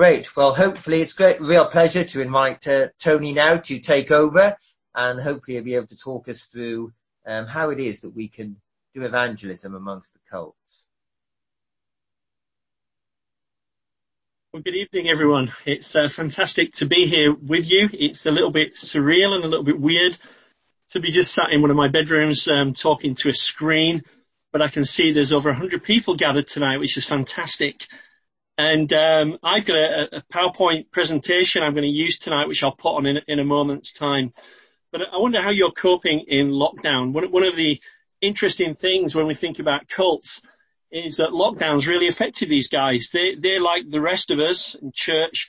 Great. Well, hopefully it's great, real pleasure to invite uh, Tony now to take over and hopefully he'll be able to talk us through um, how it is that we can do evangelism amongst the cults. Well, good evening, everyone. It's uh, fantastic to be here with you. It's a little bit surreal and a little bit weird to be just sat in one of my bedrooms um, talking to a screen, but I can see there's over 100 people gathered tonight, which is fantastic. And um, I've got a, a, PowerPoint presentation I'm going to use tonight, which I'll put on in, in, a moment's time. But I wonder how you're coping in lockdown. One, one of the interesting things when we think about cults is that lockdowns really affected these guys. They, they're like the rest of us in church,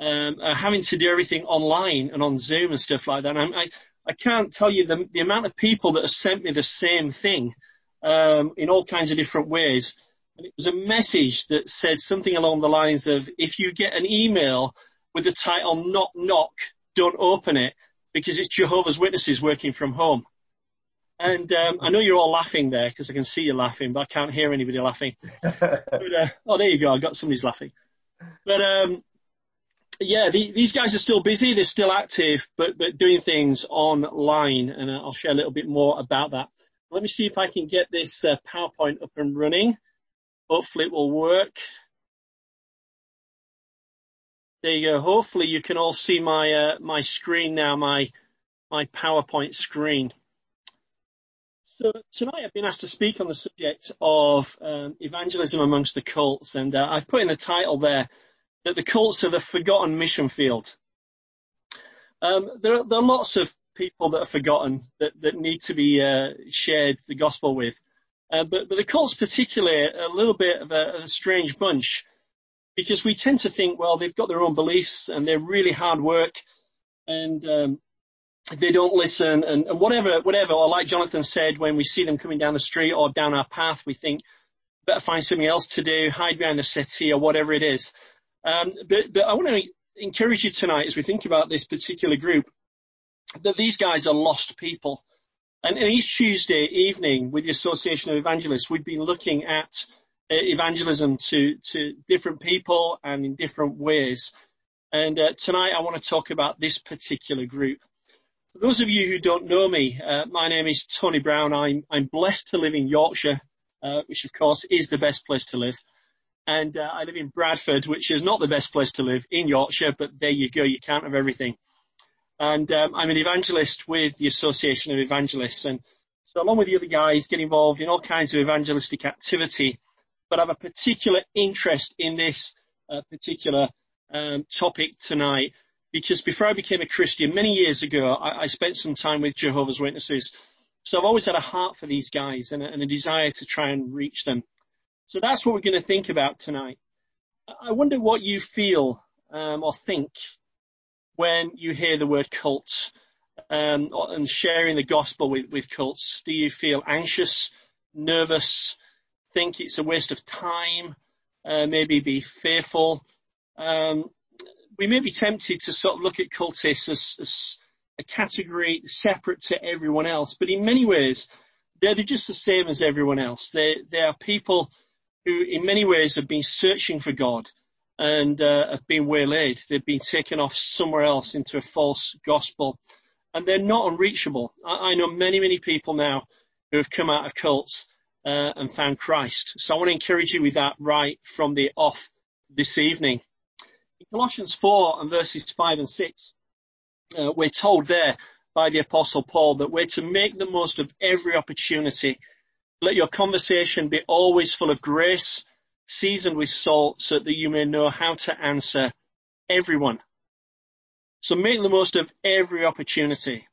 um, are having to do everything online and on Zoom and stuff like that. I, I can't tell you the, the amount of people that have sent me the same thing um, in all kinds of different ways. And it was a message that said something along the lines of, if you get an email with the title knock knock, don't open it because it's Jehovah's Witnesses working from home. And um, I know you're all laughing there because I can see you laughing, but I can't hear anybody laughing. but, uh, oh, there you go. I got somebody's laughing. But um, yeah, the, these guys are still busy. They're still active, but but doing things online, and I'll share a little bit more about that. Let me see if I can get this uh, PowerPoint up and running. Hopefully it will work. There you go. Hopefully you can all see my uh, my screen now, my my PowerPoint screen. So tonight I've been asked to speak on the subject of um, evangelism amongst the cults, and uh, I've put in the title there that the cults are the forgotten mission field. Um, there, are, there, are, lots of people that are forgotten that, that need to be uh, shared the gospel with. Uh, but, but the cults particularly a little bit of a, a, strange bunch because we tend to think, well, they've got their own beliefs and they're really hard work and um, they don't listen and, and, whatever, whatever. Or like Jonathan said, when we see them coming down the street or down our path, we think better find something else to do, hide behind the city or whatever it is. Um, but, but I want to encourage you tonight as we think about this particular group that these guys are lost people and, each Tuesday evening with the Association of Evangelists, we've been looking at uh, evangelism to, to different people and in different ways. And uh, tonight I want to talk about this particular group. For those of you who don't know me, uh, my name is Tony Brown. I'm, I'm blessed to live in Yorkshire, uh, which of course is the best place to live. And uh, I live in Bradford, which is not the best place to live in Yorkshire, but there you go. You can't have everything and um, I'm an evangelist with the Association of Evangelists. And so, along with the other guys, get involved in all kinds of evangelistic activity, but I have a particular interest in this uh, particular um, topic tonight because before I became a Christian many years ago, I, I, spent some time with Jehovah's Witnesses. So I've always had a heart for these guys and a, and a desire to try and reach them. So that's what we're going to think about tonight. I wonder what you feel um, or think when you hear the word cults um, and sharing the gospel with, with cults? Do you feel anxious, nervous, think it's a waste of time, uh, maybe be fearful? Um, we may be tempted to sort of look at cultists as, as a category separate to everyone else, but in many ways, they're just the same as everyone else. They, they are people who in many ways have been searching for God and uh, have been waylaid. They've been taken off somewhere else into a false gospel, and they're not unreachable. I, I know many, many people now who have come out of cults uh, and found Christ. So I want to encourage you with that right from the off this evening. In Colossians 4 and verses 5 and 6, uh, we're told there by the Apostle Paul that we're to make the most of every opportunity. Let your conversation be always full of grace, seasoned with salt so that you may know how to answer everyone. So make the most of every opportunity.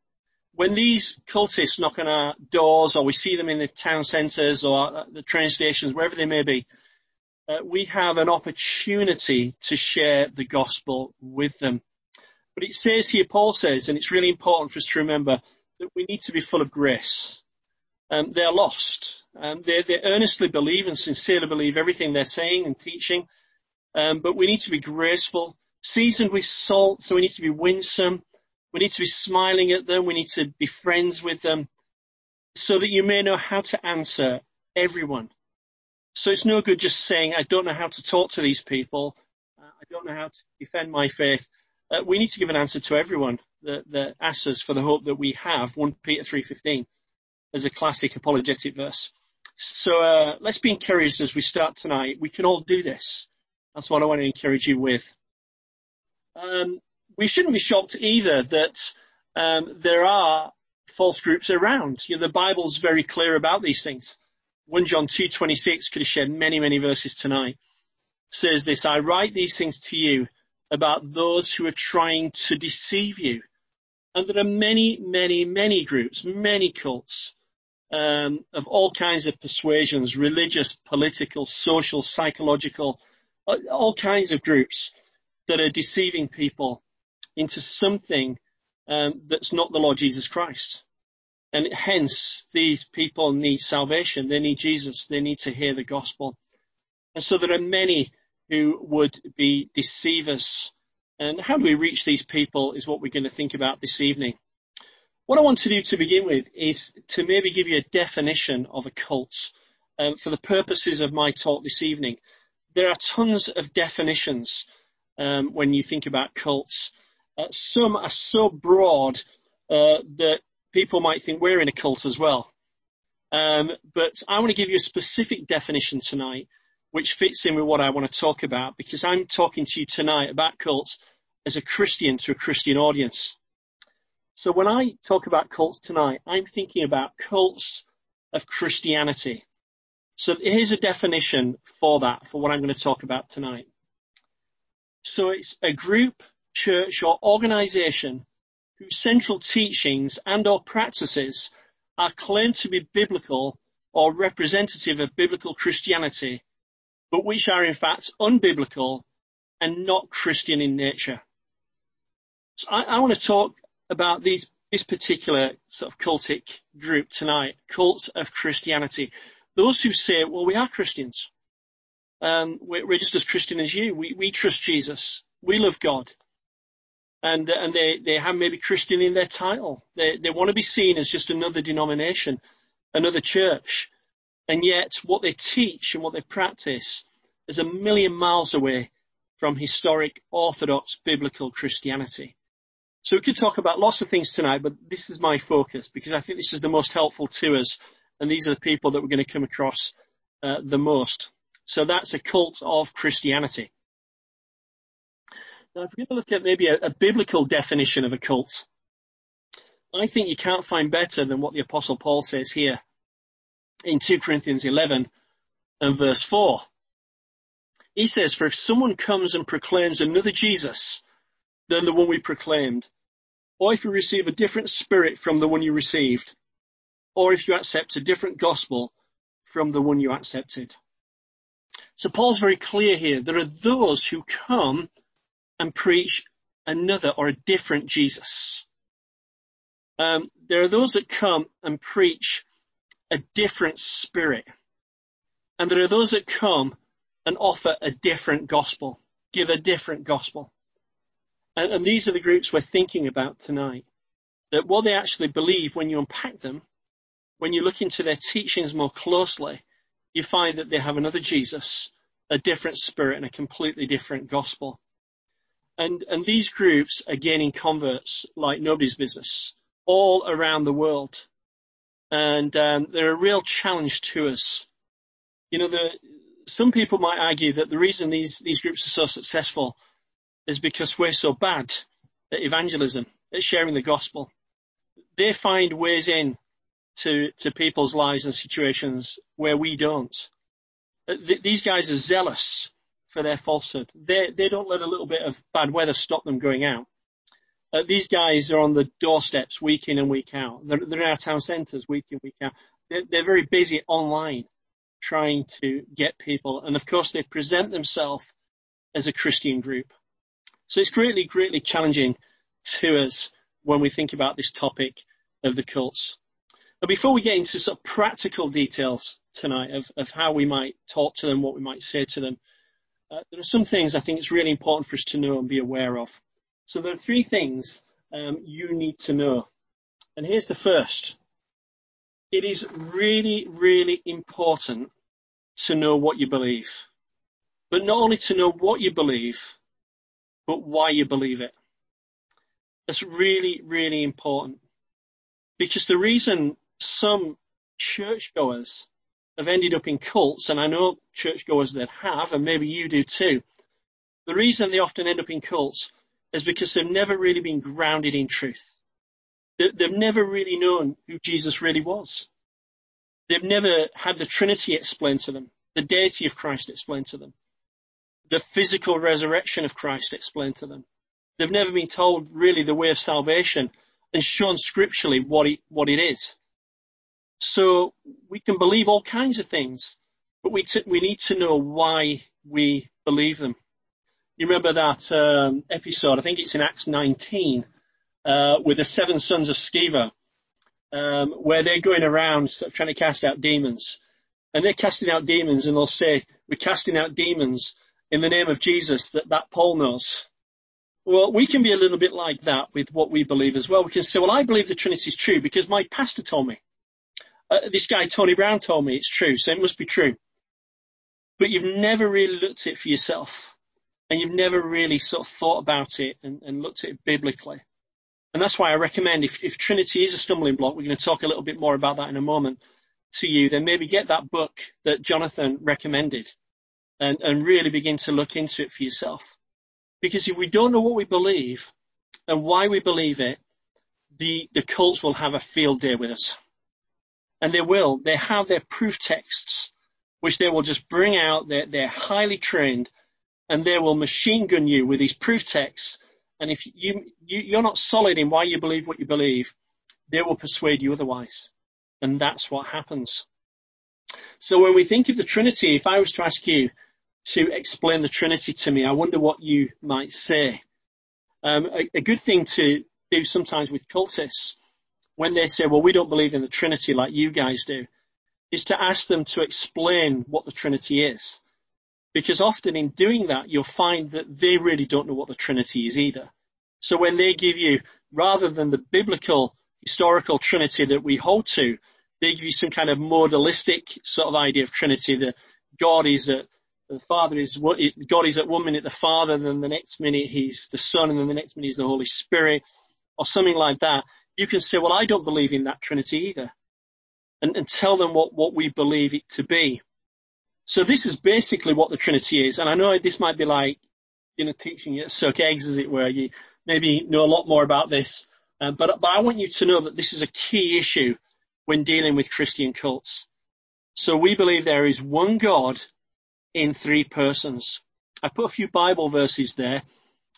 When these cultists knock on our doors or we see them in the town centres or the train stations, wherever they may be, uh, we have an opportunity to share the gospel with them. But it says here, Paul says, and it's really important for us to remember, that we need to be full of grace. Um, they're lost. Um, they, they earnestly believe and sincerely believe everything they're saying and teaching. Um, but we need to be graceful, seasoned with salt, so we need to be winsome. We need to be smiling at them. We need to be friends with them so that you may know how to answer everyone. So it's no good just saying, I don't know how to talk to these people. I don't know how to defend my faith. Uh, we need to give an answer to everyone that, that asks us for the hope that we have. 1 Peter 3.15 is a classic apologetic verse. So uh, let's be encouraged as we start tonight. We can all do this. That's what I want to encourage you with. Um, we shouldn't be shocked either that um, there are false groups around. You know, the Bible's very clear about these things. 1 John 2.26 could have shared many, many verses tonight. Says this, I write these things to you about those who are trying to deceive you. And there are many, many, many groups, many cults um, of all kinds of persuasions, religious, political, social, psychological, all kinds of groups that are deceiving people into something um, that's not the Lord Jesus Christ. And hence, these people need salvation. They need Jesus. They need to hear the gospel. And so there are many who would be deceivers. And how do we reach these people is what we're going to think about this evening. What I want to do to begin with is to maybe give you a definition of a cult um, for the purposes of my talk this evening. There are tons of definitions um, when you think about cults. Uh, some are so broad uh, that people might think we're in a cult as well. Um, but I want to give you a specific definition tonight, which fits in with what I want to talk about, because I'm talking to you tonight about cults as a Christian to a Christian audience. So when I talk about cults tonight, I'm thinking about cults of Christianity. So here's a definition for that, for what I'm going to talk about tonight. So it's a group, church, or organization whose central teachings and or practices are claimed to be biblical or representative of biblical Christianity, but which are in fact unbiblical and not Christian in nature. So I, I want to talk about these, this particular sort of cultic group tonight, cults of Christianity. Those who say, well, we are Christians. Um, we're, we're, just as Christian as you. We, we trust Jesus. We love God and and they they have maybe Christian in their title. They they want to be seen as just another denomination, another church, and yet what they teach and what they practice is a million miles away from historic Orthodox biblical Christianity. So we could talk about lots of things tonight, but this is my focus because I think this is the most helpful to us, and these are the people that we're going to come across uh, the most. So that's a cult of Christianity. Now, if we're going to look at maybe a, a biblical definition of a cult, I think you can't find better than what the Apostle Paul says here in 2 Corinthians 11 and verse 4. He says, For if someone comes and proclaims another Jesus than the one we proclaimed, or if you receive a different spirit from the one you received, or if you accept a different gospel from the one you accepted. So Paul's very clear here. There are those who come and preach another or a different Jesus. Um, there are those that come and preach a different spirit. And there are those that come and offer a different gospel, give a different gospel. And, and these are the groups we're thinking about tonight. That what they actually believe when you unpack them, when you look into their teachings more closely, you find that they have another Jesus, a different spirit, and a completely different gospel. And, and these groups are gaining converts like nobody's business all around the world. And um, they're a real challenge to us. You know, the, some people might argue that the reason these, these groups are so successful is because we're so bad at evangelism, at sharing the gospel. They find ways in to, to people's lives and situations where we don't. Uh, th- these guys are zealous for their falsehood. They, they don't let a little bit of bad weather stop them going out. Uh, these guys are on the doorsteps week in and week out. They're, they're in our town centres week in, week out. They're, they're very busy online trying to get people. And of course, they present themselves as a Christian group. So it's greatly, greatly challenging to us when we think about this topic of the cults. But before we get into sort of practical details tonight of, of how we might talk to them, what we might say to them, uh, there are some things I think it's really important for us to know and be aware of. So there are three things um, you need to know. And here's the first. It is really, really important to know what you believe. But not only to know what you believe, but why you believe it. That's really, really important. Because the reason some churchgoers have ended up in cults, and I know churchgoers that have, and maybe you do too, the reason they often end up in cults is because they've never really been grounded in truth. They've never really known who Jesus really was. They've never had the Trinity explained to them, the deity of Christ explained to them, the physical resurrection of Christ explained to them. They've never been told really the way of salvation and shown scripturally what it, what it is. So we can believe all kinds of things, but we, t- we need to know why we believe them. You remember that um, episode? I think it's in Acts 19 uh, with the seven sons of Sceva, um, where they're going around sort of trying to cast out demons. And they're casting out demons and they'll say, we're casting out demons in the name of Jesus that that Paul knows. Well, we can be a little bit like that with what we believe as well. We can say, well, I believe the Trinity is true because my pastor told me. Uh, this guy, Tony Brown, told me it's true, so it must be true. But you've never really looked at it for yourself. And you've never really sort of thought about it and, and looked at it biblically. And that's why I recommend if, if Trinity is a stumbling block, we're going to talk a little bit more about that in a moment to you, then maybe get that book that Jonathan recommended and, and really begin to look into it for yourself. Because if we don't know what we believe and why we believe it, the, the cults will have a field day with us. And they will. They have their proof texts, which they will just bring out. They're, they're highly trained and they will machine gun you with these proof texts and if you, you, you're not solid in why you believe what you believe, they will persuade you otherwise. And that's what happens. So when we think of the Trinity, if I was to ask you to explain the Trinity to me, I wonder what you might say. Um, a, a, good thing to do sometimes with cultists when they say, well, we don't believe in the Trinity like you guys do, is to ask them to explain what the Trinity is. Because often in doing that, you'll find that they really don't know what the Trinity is either. So when they give you, rather than the biblical historical Trinity that we hold to, they give you some kind of modalistic sort of idea of Trinity that God is at, the Father is, God is at one minute the Father, then the next minute He's the Son, and then the next minute He's the Holy Spirit, or something like that. You can say, well, I don't believe in that Trinity either. And, and tell them what, what we believe it to be. So this is basically what the Trinity is. And I know this might be like, you know, teaching you to suck eggs, as it were. You maybe know a lot more about this. Uh, but, but I want you to know that this is a key issue when dealing with Christian cults. So we believe there is one God in three persons. I put a few Bible verses there.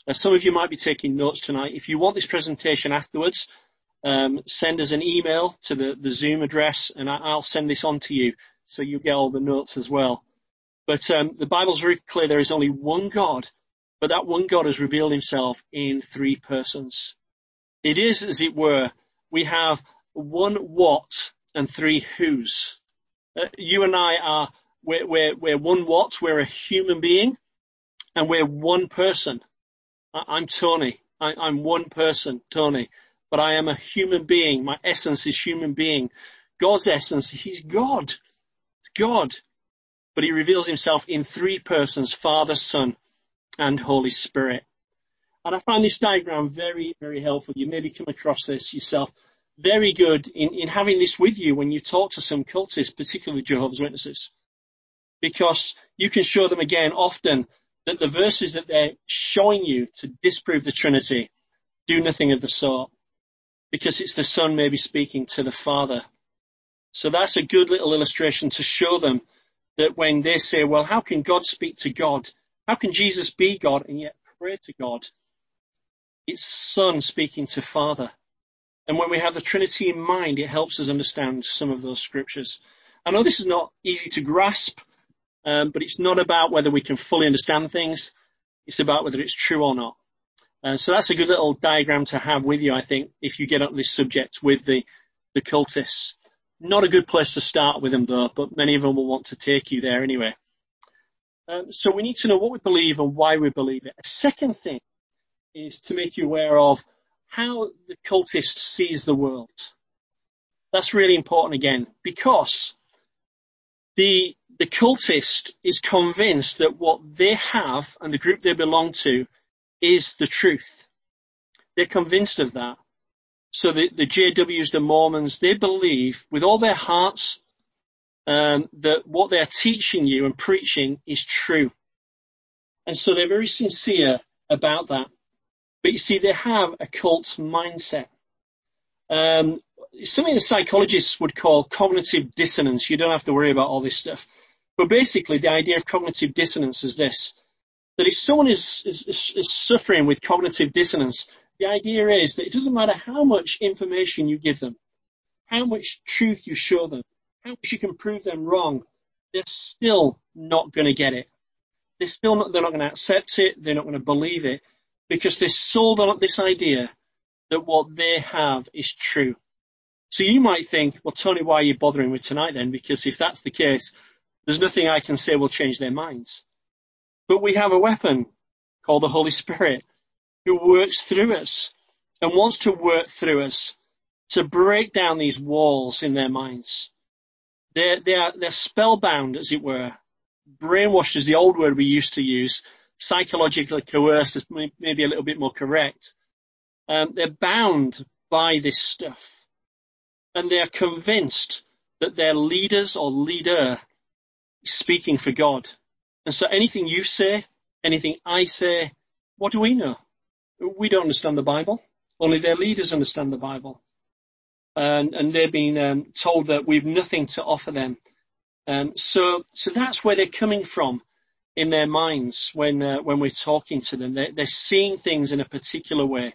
Uh, some of you might be taking notes tonight. If you want this presentation afterwards, um, send us an email to the, the Zoom address and I, I'll send this on to you so you get all the notes as well. But um, the Bible's very clear there is only one God, but that one God has revealed himself in three persons. It is, as it were, we have one what and three whos. Uh, you and I are, we're, we're, we're one what, we're a human being, and we're one person. I, am Tony. I, I'm one person, Tony, but I am a human being. My essence is human being. God's essence, He's God. It's God, but he reveals himself in three persons, Father, Son, and Holy Spirit. And I find this diagram very, very helpful. You maybe come across this yourself. Very good in, in having this with you when you talk to some cultists, particularly Jehovah's Witnesses. Because you can show them again often that the verses that they're showing you to disprove the Trinity do nothing of the sort. Because it's the Son maybe speaking to the Father so that's a good little illustration to show them that when they say, well, how can God speak to God? How can Jesus be God and yet pray to God? It's Son speaking to Father. And when we have the Trinity in mind, it helps us understand some of those scriptures. I know this is not easy to grasp, um, but it's not about whether we can fully understand things. It's about whether it's true or not. Uh, so that's a good little diagram to have with you, I think, if you get up this subject with the, the cultists. Not a good place to start with them though, but many of them will want to take you there anyway. Um, so we need to know what we believe and why we believe it. A second thing is to make you aware of how the cultist sees the world. That's really important again, because the, the cultist is convinced that what they have and the group they belong to is the truth. They're convinced of that. So the, the JWs, the Mormons, they believe with all their hearts um, that what they're teaching you and preaching is true. And so they're very sincere about that. But you see, they have a cult mindset. Um, something the psychologists would call cognitive dissonance. You don't have to worry about all this stuff. But basically, the idea of cognitive dissonance is this: that if someone is, is, is suffering with cognitive dissonance, the idea is that it doesn't matter how much information you give them, how much truth you show them, how much you can prove them wrong, they're still not going to get it. They're still not, they're not going to accept it. They're not going to believe it because they're sold on this idea that what they have is true. So you might think, well, Tony, why are you bothering with tonight then? Because if that's the case, there's nothing I can say will change their minds. But we have a weapon called the Holy Spirit who works through us and wants to work through us to break down these walls in their minds. They're, they are, they're spellbound, as it were. Brainwashed is the old word we used to use. Psychologically coerced is maybe a little bit more correct. Um, they're bound by this stuff. And they're convinced that their leaders or leader speaking for God. And so anything you say, anything I say, what do we know? We don't understand the Bible. Only their leaders understand the Bible. And, and they've been um, told that we've nothing to offer them. Um, so, so that's where they're coming from in their minds when uh, when we're talking to them. They're, they're seeing things in a particular way.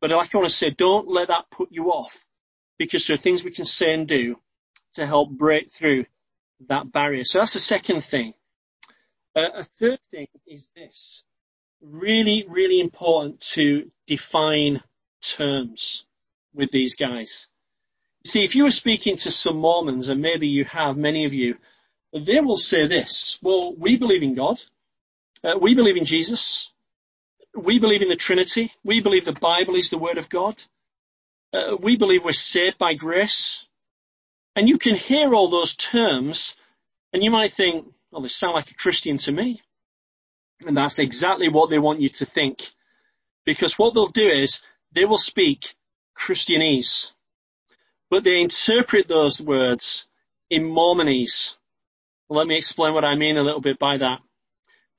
But like I want to say, don't let that put you off because there are things we can say and do to help break through that barrier. So that's the second thing. Uh, a third thing is this really, really important to define terms with these guys. See, if you were speaking to some Mormons, and maybe you have, many of you, they will say this, well, we believe in God. Uh, we believe in Jesus. We believe in the Trinity. We believe the Bible is the Word of God. Uh, we believe we're saved by grace. And you can hear all those terms, and you might think, well, they sound like a Christian to me. And that's exactly what they want you to think. Because what they'll do is they will speak Christianese, but they interpret those words in Mormonese. Let me explain what I mean a little bit by that.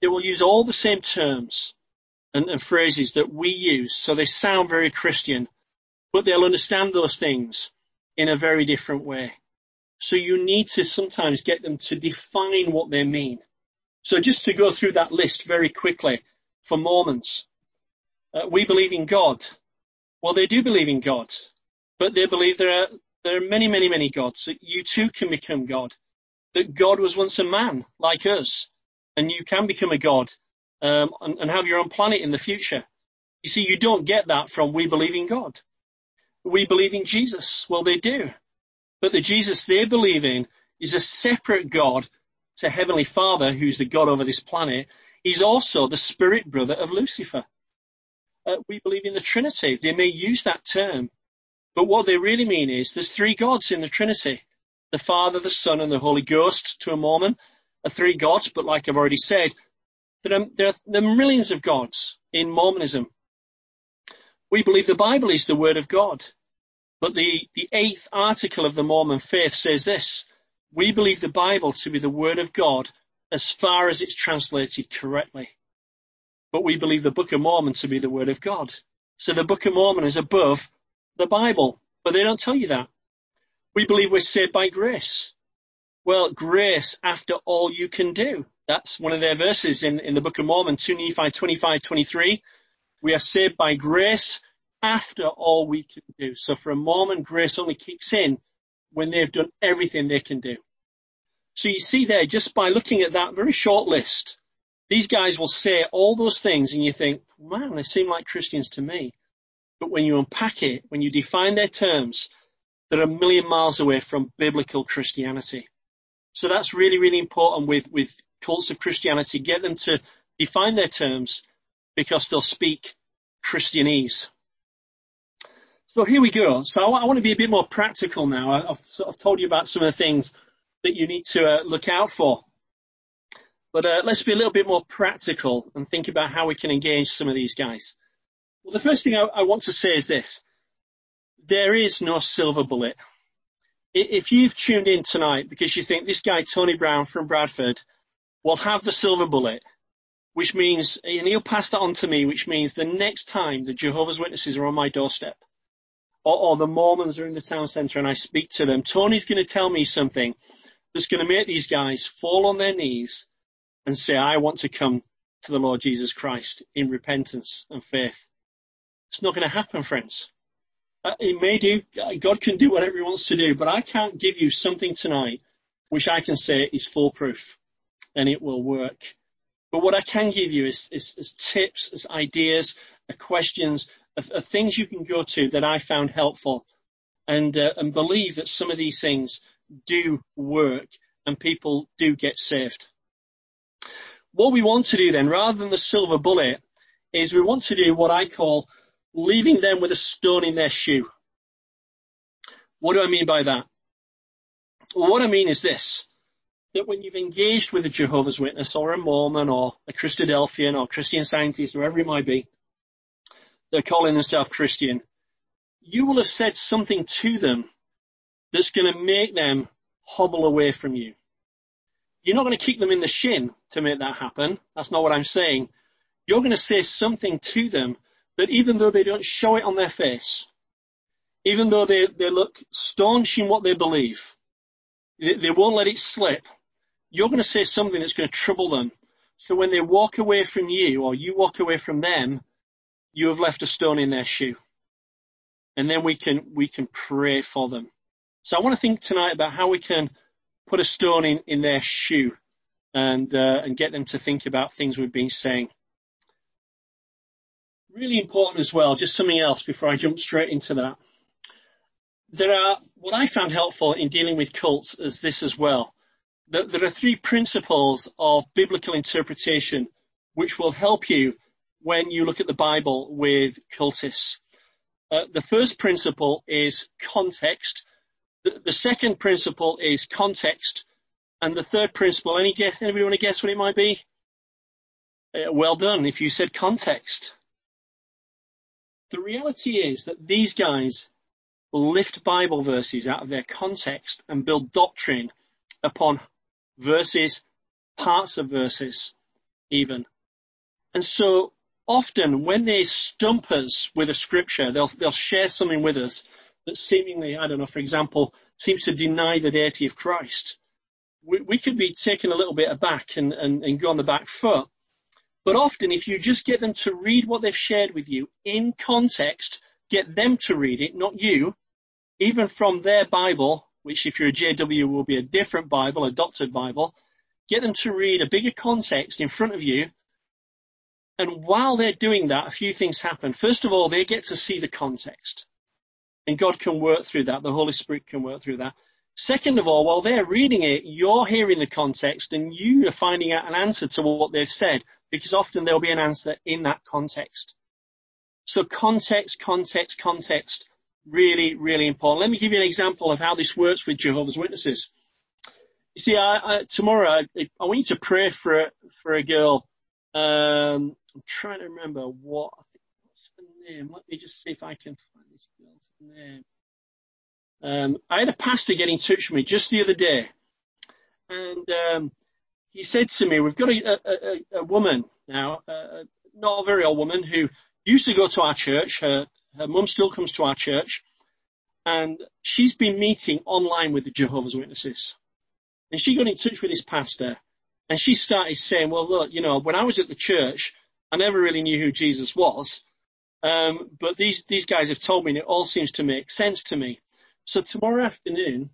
They will use all the same terms and, and phrases that we use, so they sound very Christian, but they'll understand those things in a very different way. So you need to sometimes get them to define what they mean. So just to go through that list very quickly for Mormons. Uh, we believe in God. Well, they do believe in God, but they believe there are, there are many, many, many gods, that you too can become God. That God was once a man like us, and you can become a God um, and, and have your own planet in the future. You see, you don't get that from we believe in God. We believe in Jesus. Well, they do. But the Jesus they believe in is a separate God to Heavenly Father, who's the God over this planet, he's also the spirit brother of Lucifer. Uh, we believe in the Trinity. They may use that term, but what they really mean is there's three gods in the Trinity. The Father, the Son, and the Holy Ghost to a Mormon are three gods, but like I've already said, there are, there are, there are millions of gods in Mormonism. We believe the Bible is the Word of God. But the, the eighth article of the Mormon faith says this, we believe the Bible to be the Word of God as far as it's translated correctly. But we believe the Book of Mormon to be the Word of God. So the Book of Mormon is above the Bible, but they don't tell you that. We believe we're saved by grace. Well, grace after all you can do. That's one of their verses in, in the Book of Mormon, 2 Nephi 25, 23. We are saved by grace after all we can do. So for a moment, grace only kicks in when they've done everything they can do. So you see there, just by looking at that very short list, these guys will say all those things and you think, man, they seem like Christians to me. But when you unpack it, when you define their terms, they're a million miles away from biblical Christianity. So that's really, really important with, with cults of Christianity. Get them to define their terms because they'll speak Christianese. So here we go. So I, want to be a bit more practical now. I've sort of told you about some of the things that you need to uh, look out for. But uh, let's be a little bit more practical and think about how we can engage some of these guys. Well, the first thing I, I want to say is this. There is no silver bullet. If you've tuned in tonight because you think this guy, Tony Brown from Bradford, will have the silver bullet, which means, and he'll pass that on to me, which means the next time the Jehovah's Witnesses are on my doorstep, or, or the Mormons are in the town centre and I speak to them, Tony's going to tell me something that's going to make these guys fall on their knees and say, I want to come to the Lord Jesus Christ in repentance and faith. It's not going to happen, friends. Uh, it may do. God can do whatever he wants to do, but I can't give you something tonight which I can say is foolproof and it will work. But what I can give you is, is, is tips, is ideas, are questions, are, are, things you can go to that I found helpful and, uh, and believe that some of these things do work and people do get saved. What we want to do then, rather than the silver bullet, is we want to do what I call leaving them with a stone in their shoe. What do I mean by that? Well, what I mean is this that when you've engaged with a Jehovah's Witness or a Mormon or a Christadelphian or Christian Scientist, whoever it might be, they're calling themselves Christian, you will have said something to them that's going to make them hobble away from you. You're not going to kick them in the shin to make that happen. That's not what I'm saying. You're going to say something to them that even though they don't show it on their face, even though they, they look staunch in what they believe, they, they won't let it slip you're going to say something that's going to trouble them. So when they walk away from you or you walk away from them, you have left a stone in their shoe. And then we can, we can pray for them. So I want to think tonight about how we can put a stone in, in their shoe and, uh, and get them to think about things we've been saying. Really important as well, just something else before I jump straight into that. There are, what I found helpful in dealing with cults is this as well That there are three principles of biblical interpretation which will help you when you look at the Bible with cultists. Uh, the first principle is context. The, the, second principle is context. And the third principle, any guess, anybody want to guess what it might be? Uh, well done if you said context. The reality is that these guys lift Bible verses out of their context and build doctrine upon verses, parts of verses even. And so often when they stump us with a scripture, they'll, they'll share something with us that seemingly, I don't know, for example, seems to deny the deity of Christ. We, we could be taken a little bit aback and, and, and go on the back foot. But often if you just get them to read what they've shared with you in context, get them to read it, not you, even from their Bible, which if you're a JW will be a different Bible, a doctored Bible, get them to read a bigger context in front of you. And while they're doing that, a few things happen. First of all, they get to see the context. And God can work through that. The Holy Spirit can work through that. Second of all, while they're reading it, you're hearing the context and you are finding out an answer to what they've said because often there'll be an answer in that context. So context, context, context really, really important. Let me give you an example of how this works with Jehovah's Witnesses. You see, I, I, tomorrow I, I, want you to pray for for a girl. Um, I'm trying to remember what I think. What's her name? Let me just see if I can find this girl's name. Um, I had a pastor get in touch with me just the other day, and um, he said to me, "We've got a, a, a woman now, uh, not a very old woman, who used to go to our church. Her her mum still comes to our church and she's been meeting online with the Jehovah's Witnesses. And she got in touch with this pastor and she started saying, well, look, you know, when I was at the church, I never really knew who Jesus was. Um, but these, these guys have told me and it all seems to make sense to me. So tomorrow afternoon,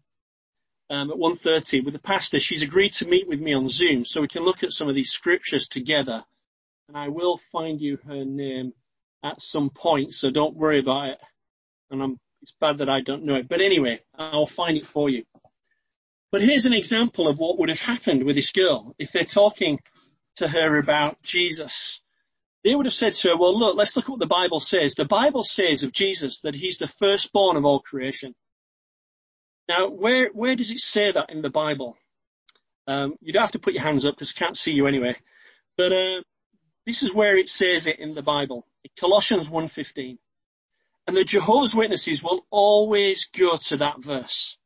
um, at 1.30 with the pastor, she's agreed to meet with me on Zoom so we can look at some of these scriptures together. And I will find you her name at some point, so don't worry about it. And I'm, it's bad that I don't know it. But anyway, I'll find it for you. But here's an example of what would have happened with this girl if they're talking to her about Jesus. They would have said to her, well, look, let's look at what the Bible says. The Bible says of Jesus that he's the firstborn of all creation. Now, where, where does it say that in the Bible? Um, you don't have to put your hands up because I can't see you anyway. But uh, this is where it says it in the Bible, Colossians 1.15. And the Jehovah's Witnesses will always go to that verse,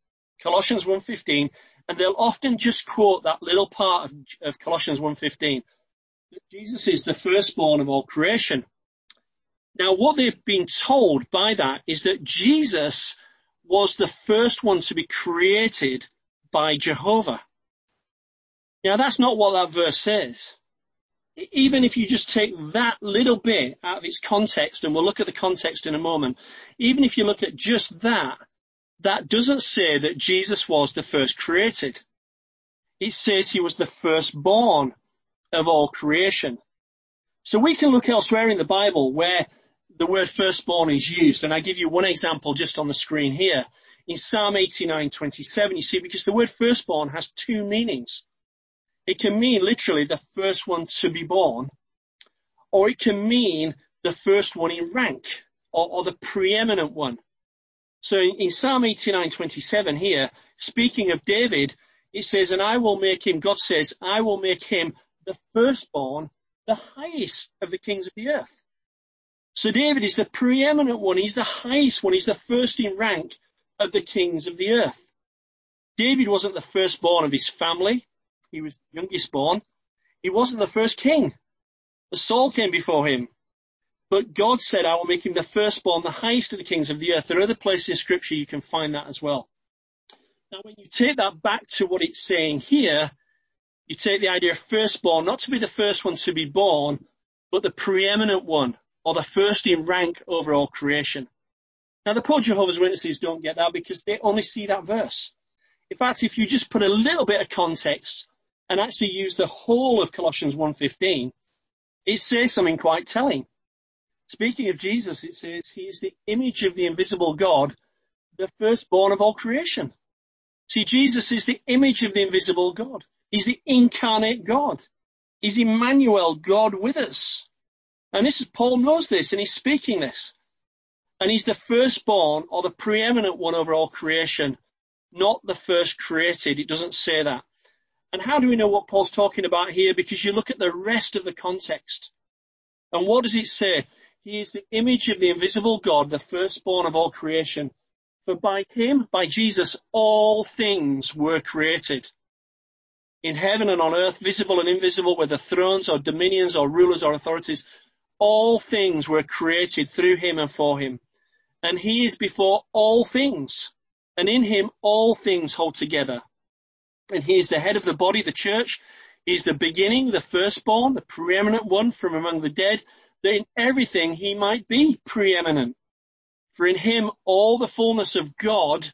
Colossians 1.15, and they'll often just quote that little part of, of Colossians 1.15, that Jesus is the firstborn of all creation. Now what they've been told by that is that Jesus was the first one to be created by Jehovah. Now that's not what that verse says. Even if you just take that little bit out of its context, and we'll look at the context in a moment, even if you look at just that, that doesn't say that Jesus was the first created. It says he was the firstborn of all creation. So we can look elsewhere in the Bible where the word firstborn is used. And I give you one example just on the screen here. In Psalm 89:27, you see, because the word firstborn has two meanings. It can mean literally the first one to be born, or it can mean the first one in rank, or, or the preeminent one. So in, Psalm 89:27 here, speaking of David, it says, and I will make him, God says, I will make him the firstborn, the highest of the kings of the earth. So David is the preeminent one. He's the highest one. He's the first in rank of the kings of the earth. David wasn't the firstborn of his family. He was youngest born. He wasn't the first king. Saul came before him. But God said, I will make him the firstborn, the highest of the kings of the earth. There are other places in scripture you can find that as well. Now when you take that back to what it's saying here, you take the idea of firstborn, not to be the first one to be born, but the preeminent one, or the first in rank over all creation. Now the poor Jehovah's Witnesses don't get that because they only see that verse. In fact, if you just put a little bit of context and actually use the whole of Colossians 1.15, it says something quite telling. Speaking of Jesus, it says he is the image of the invisible God, the firstborn of all creation. See, Jesus is the image of the invisible God. He's the incarnate God. He's Emmanuel, God with us. And this is, Paul knows this and he's speaking this. And he's the firstborn or the preeminent one over all creation, not the first created. It doesn't say that. And how do we know what Paul's talking about here? Because you look at the rest of the context. And what does it say? He is the image of the invisible God, the firstborn of all creation. For by him, by Jesus, all things were created. In heaven and on earth, visible and invisible, whether thrones or dominions or rulers or authorities, all things were created through him and for him. And he is before all things. And in him all things hold together. And he is the head of the body, the church. He is the beginning, the firstborn, the preeminent one from among the dead, that in everything he might be preeminent. For in him all the fullness of God,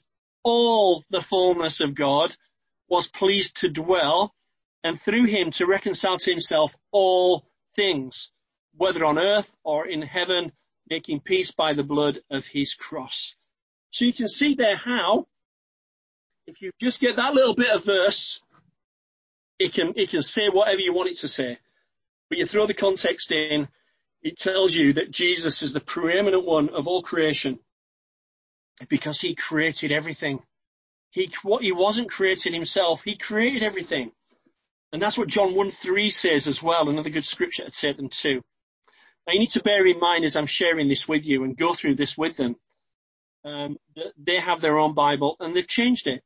all the fullness of God was pleased to dwell and through him to reconcile to himself all things, whether on earth or in heaven, making peace by the blood of his cross. So you can see there how, if you just get that little bit of verse, it can, it can say whatever you want it to say. But you throw the context in it tells you that Jesus is the preeminent one of all creation because he created everything. He, what he wasn't created himself, he created everything. And that's what John 1 3 says as well, another good scripture to take them to. Now you need to bear in mind as I'm sharing this with you and go through this with them, um, that they have their own Bible and they've changed it.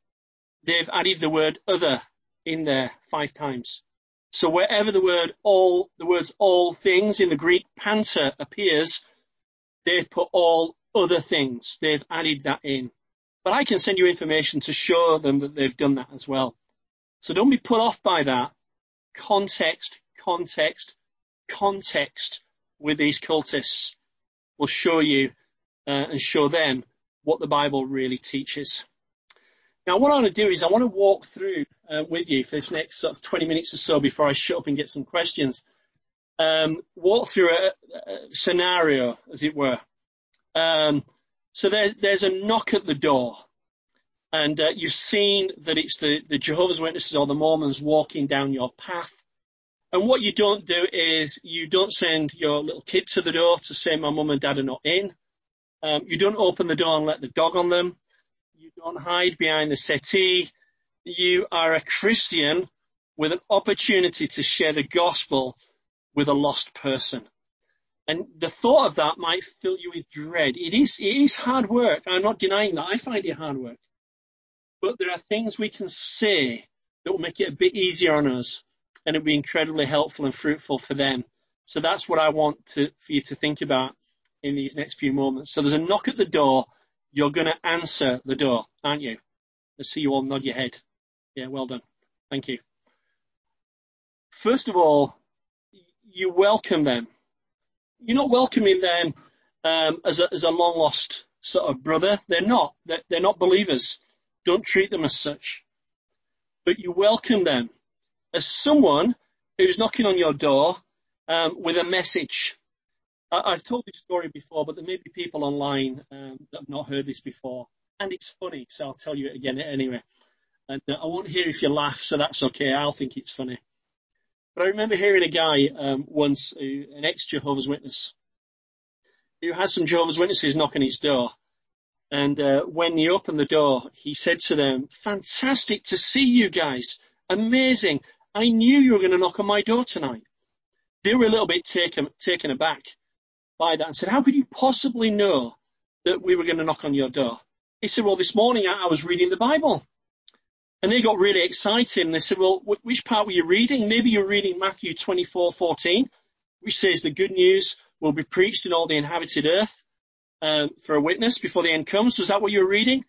They've added the word other in there five times. So wherever the word all, the words all things in the Greek panta appears, they've put all other things. They've added that in. But I can send you information to show them that they've done that as well. So don't be put off by that. Context, context, context with these cultists will show you uh, and show them what the Bible really teaches. Now, what I want to do is I want to walk through uh, with you for this next sort of 20 minutes or so before I shut up and get some questions. Um, walk through a, a, scenario, as it were. Um, so there, there's a knock at the door, and uh, you've seen that it's the, the Jehovah's Witnesses or the Mormons walking down your path. And what you don't do is you don't send your little kid to the door to say, "My mum and dad are not in." Um, you don't open the door and let the dog on them. You don't hide behind the settee. You are a Christian with an opportunity to share the gospel with a lost person. And the thought of that might fill you with dread. It is, it is hard work. I'm not denying that. I find it hard work. But there are things we can say that will make it a bit easier on us and it'll be incredibly helpful and fruitful for them. So that's what I want to, for you to think about in these next few moments. So there's a knock at the door. You're going to answer the door, aren't you? I see you all nod your head. Yeah, well done. Thank you. First of all, you welcome them. You're not welcoming them um, as, a, as a long lost sort of brother. They're not. They're, they're not believers. Don't treat them as such. But you welcome them as someone who's knocking on your door um, with a message. I, have told this story before, but there may be people online um, that have not heard this before, and it's funny, so I'll tell you it again anyway. And uh, I won't hear if you laugh, so that's okay. I'll think it's funny. But I remember hearing a guy um, once, an ex-Jehovah's Witness, who had some Jehovah's Witnesses knocking his door. And uh, when he opened the door, he said to them, fantastic to see you guys. Amazing. I knew you were going to knock on my door tonight. They were a little bit taken, taken aback by that and said, how could you possibly know that we were going to knock on your door? He said, well, this morning I was reading the Bible. And they got really excited and they said, well, which part were you reading? Maybe you're reading Matthew 24, 14, which says the good news will be preached in all the inhabited earth um, for a witness before the end comes. Was that what you were reading?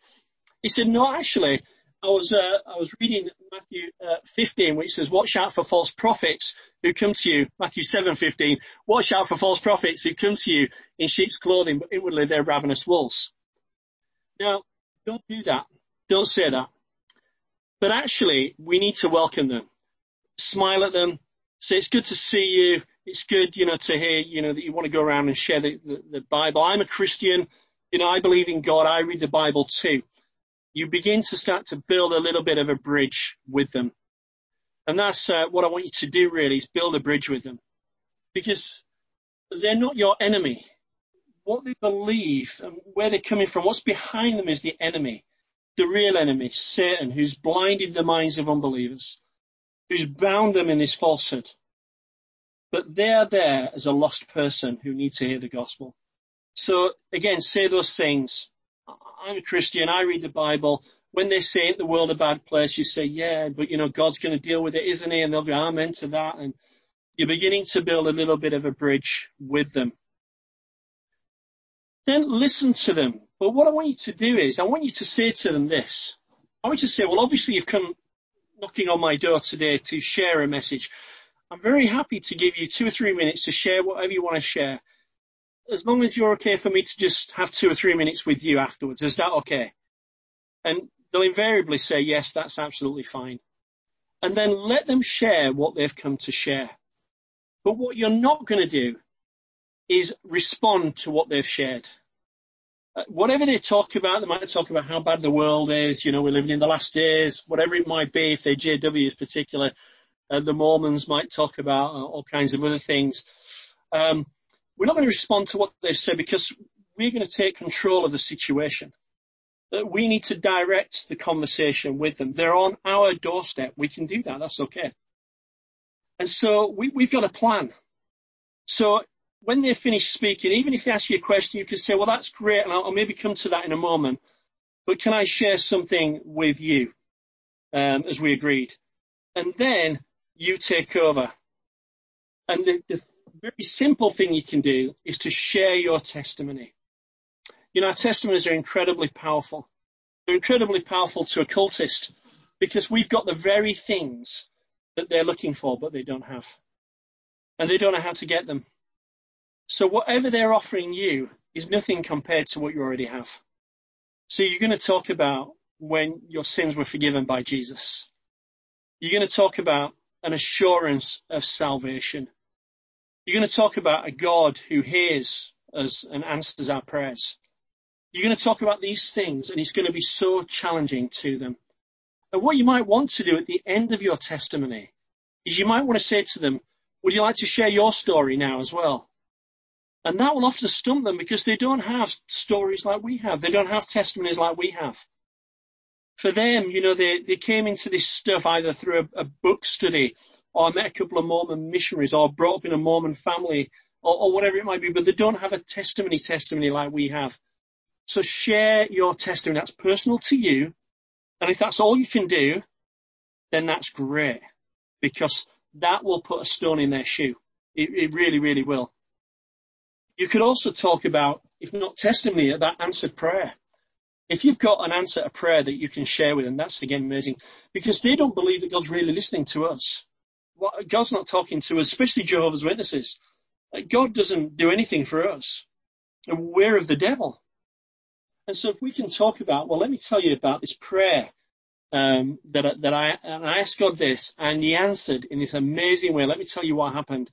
He said, no, actually, I was uh, I was reading Matthew uh, 15, which says, "Watch out for false prophets who come to you." Matthew 7:15, "Watch out for false prophets who come to you in sheep's clothing, but inwardly they're ravenous wolves." Now, don't do that. Don't say that. But actually, we need to welcome them, smile at them, say it's good to see you. It's good, you know, to hear, you know, that you want to go around and share the, the, the Bible. I'm a Christian. You know, I believe in God. I read the Bible too you begin to start to build a little bit of a bridge with them. And that's uh, what I want you to do really is build a bridge with them because they're not your enemy. What they believe and where they're coming from, what's behind them is the enemy, the real enemy, Satan, who's blinded the minds of unbelievers, who's bound them in this falsehood. But they're there as a lost person who needs to hear the gospel. So again, say those things I'm a Christian, I read the Bible. When they say the world a bad place, you say, yeah, but you know, God's going to deal with it, isn't he? And they'll go, amen to that. And you're beginning to build a little bit of a bridge with them. Then listen to them. But what I want you to do is, I want you to say to them this. I want you to say, well, obviously you've come knocking on my door today to share a message. I'm very happy to give you two or three minutes to share whatever you want to share as long as you're okay for me to just have two or three minutes with you afterwards, is that okay? And they'll invariably say, yes, that's absolutely fine. And then let them share what they've come to share. But what you're not going to do is respond to what they've shared. Uh, whatever they talk about, they might talk about how bad the world is, you know, we're living in the last days, whatever it might be, if they're JWs particular, uh, the Mormons might talk about uh, all kinds of other things. Um, we're not going to respond to what they say because we're going to take control of the situation. We need to direct the conversation with them. They're on our doorstep. We can do that. That's okay. And so we, we've got a plan. So when they finish speaking, even if they ask you a question, you can say, well, that's great. And I'll, I'll maybe come to that in a moment. But can I share something with you? Um, as we agreed. And then you take over. And the, the very simple thing you can do is to share your testimony. You know, our testimonies are incredibly powerful. They're incredibly powerful to a cultist because we've got the very things that they're looking for, but they don't have. And they don't know how to get them. So whatever they're offering you is nothing compared to what you already have. So you're going to talk about when your sins were forgiven by Jesus. You're going to talk about an assurance of salvation. You're going to talk about a God who hears us and answers our prayers. You're going to talk about these things and it's going to be so challenging to them. And what you might want to do at the end of your testimony is you might want to say to them, would you like to share your story now as well? And that will often stump them because they don't have stories like we have. They don't have testimonies like we have. For them, you know, they, they came into this stuff either through a, a book study or I met a couple of Mormon missionaries or brought up in a Mormon family or, or whatever it might be, but they don't have a testimony testimony like we have. So share your testimony. That's personal to you. And if that's all you can do, then that's great because that will put a stone in their shoe. It, it really, really will. You could also talk about, if not testimony, about answered prayer. If you've got an answer to prayer that you can share with them, that's again amazing because they don't believe that God's really listening to us. God's not talking to us, especially Jehovah's Witnesses. God doesn't do anything for us. We're of the devil. And so if we can talk about, well, let me tell you about this prayer um, that, that I, and I asked God this, and He answered in this amazing way. Let me tell you what happened.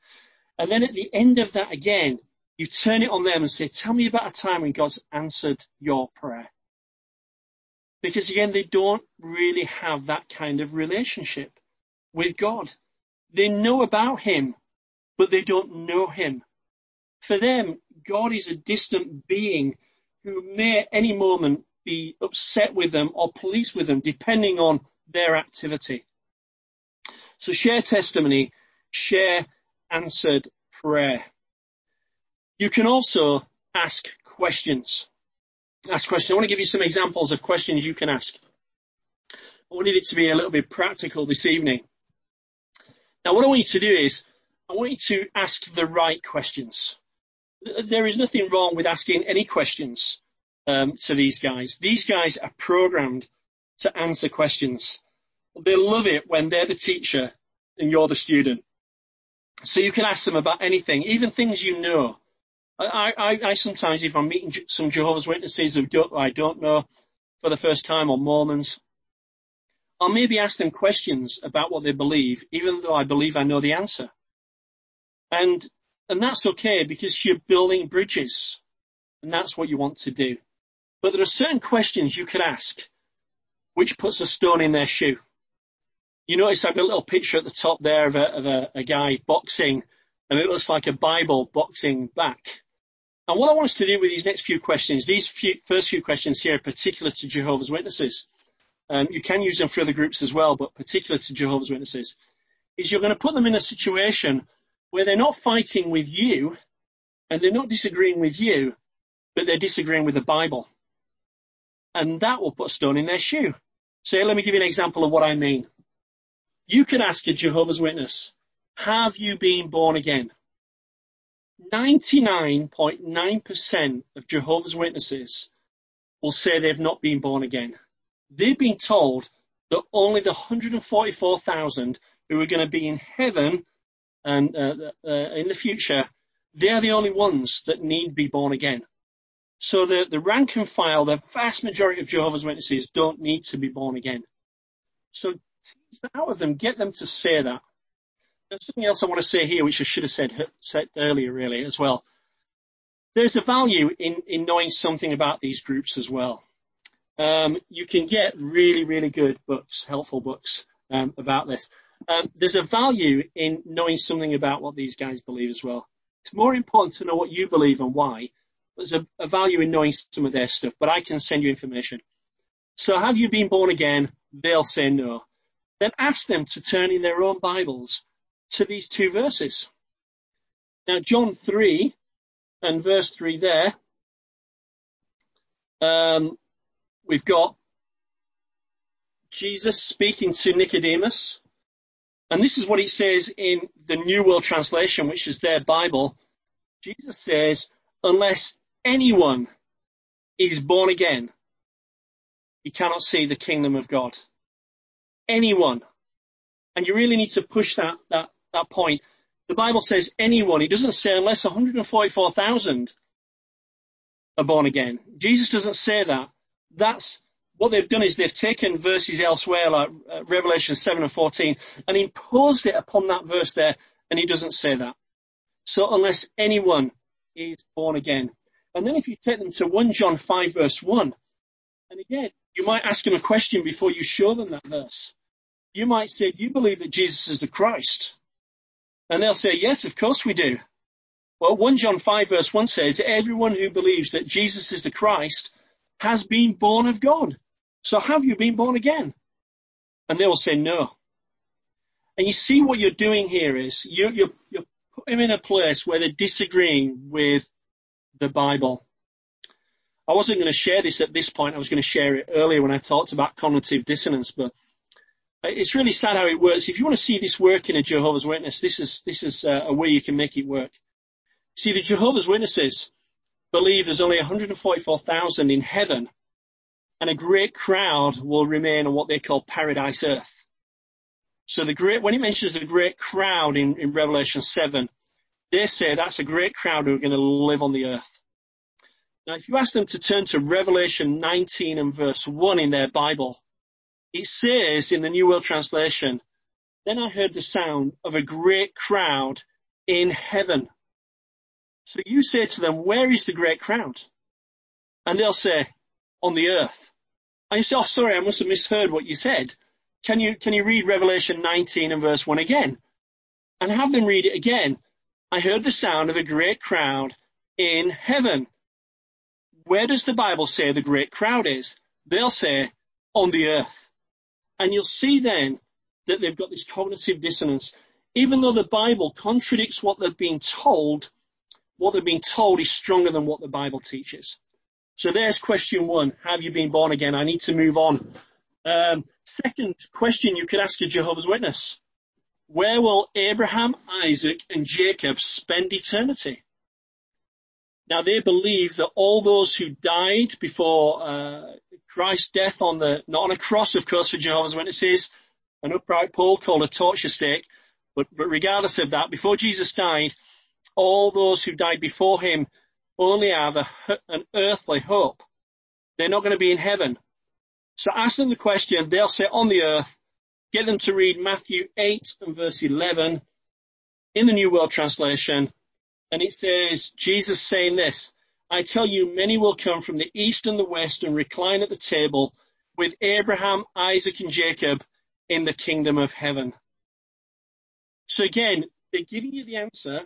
And then at the end of that again, you turn it on them and say, tell me about a time when God's answered your prayer. Because again, they don't really have that kind of relationship with God. They know about Him, but they don't know Him. For them, God is a distant being who may at any moment be upset with them or pleased with them, depending on their activity. So share testimony, share answered prayer. You can also ask questions. Ask questions. I want to give you some examples of questions you can ask. I wanted it to be a little bit practical this evening. Now what I want you to do is, I want you to ask the right questions. There is nothing wrong with asking any questions um, to these guys. These guys are programmed to answer questions. They love it when they're the teacher and you're the student. So you can ask them about anything, even things you know. I, I, I sometimes, if I'm meeting some Jehovah's Witnesses who don't, I don't know for the first time or Mormons, I'll maybe ask them questions about what they believe, even though I believe I know the answer. And, and that's okay because you're building bridges and that's what you want to do. But there are certain questions you could ask which puts a stone in their shoe. You notice I've got a little picture at the top there of a, of a, a guy boxing and it looks like a Bible boxing back. And what I want us to do with these next few questions, these few, first few questions here are particular to Jehovah's Witnesses. Um, you can use them for other groups as well, but particular to Jehovah's Witnesses, is you're going to put them in a situation where they're not fighting with you and they're not disagreeing with you, but they're disagreeing with the Bible. And that will put a stone in their shoe. So let me give you an example of what I mean. You can ask a Jehovah's Witness, have you been born again? 99.9% of Jehovah's Witnesses will say they've not been born again they've been told that only the 144,000 who are going to be in heaven and uh, uh, in the future, they're the only ones that need be born again. So the, the rank and file, the vast majority of Jehovah's Witnesses don't need to be born again. So tease that out of them, get them to say that. There's something else I want to say here, which I should have said, said earlier really as well. There's a value in, in knowing something about these groups as well um, you can get really, really good books, helpful books um, about this. Um, there's a value in knowing something about what these guys believe as well. It's more important to know what you believe and why. There's a, a value in knowing some of their stuff, but I can send you information. So have you been born again? They'll say no. Then ask them to turn in their own Bibles to these two verses. Now, John 3 and verse 3 there, um, we've got Jesus speaking to Nicodemus. And this is what he says in the New World Translation, which is their Bible. Jesus says, unless anyone is born again, he cannot see the kingdom of God. Anyone. And you really need to push that, that, that point. The Bible says anyone. It doesn't say unless 144,000 are born again. Jesus doesn't say that that's what they've done is they've taken verses elsewhere like uh, Revelation 7 and 14 and imposed it upon that verse there and he doesn't say that. So unless anyone is born again. And then if you take them to 1 John 5 verse 1, and again, you might ask them a question before you show them that verse. You might say, do you believe that Jesus is the Christ? And they'll say, yes, of course we do. Well, 1 John 5 verse 1 says, everyone who believes that Jesus is the Christ has been born of God. So have you been born again? And they will say no. And you see what you're doing here is you, you're, you're putting them in a place where they're disagreeing with the Bible. I wasn't going to share this at this point. I was going to share it earlier when I talked about cognitive dissonance, but it's really sad how it works. If you want to see this work in a Jehovah's Witness, this is, this is uh, a way you can make it work. See, the Jehovah's Witnesses believe there's only 144,000 in heaven and a great crowd will remain on what they call paradise earth. So the great, when he mentions the great crowd in, in Revelation 7, they say that's a great crowd who are going to live on the earth. Now, if you ask them to turn to Revelation 19 and verse 1 in their Bible, it says in the New World Translation, then I heard the sound of a great crowd in heaven. So you say to them, where is the great crowd? And they'll say, on the earth. And you say, oh, sorry, I must have misheard what you said. Can you, can you read Revelation 19 and verse 1 again? And have them read it again. I heard the sound of a great crowd in heaven. Where does the Bible say the great crowd is? They'll say, on the earth. And you'll see then that they've got this cognitive dissonance. Even though the Bible contradicts what they've been told, what they've been told is stronger than what the Bible teaches. So there's question one. Have you been born again? I need to move on. Um, second question you could ask a Jehovah's Witness. Where will Abraham, Isaac and Jacob spend eternity? Now they believe that all those who died before uh, Christ's death on the, not on a cross of course for Jehovah's Witnesses, an upright pole called a torture stake, but, but regardless of that, before Jesus died, all those who died before him only have a, an earthly hope. They're not going to be in heaven. So ask them the question, they'll say on the earth, get them to read Matthew 8 and verse 11 in the New World Translation. And it says, Jesus saying this, I tell you, many will come from the east and the west and recline at the table with Abraham, Isaac and Jacob in the kingdom of heaven. So again, they're giving you the answer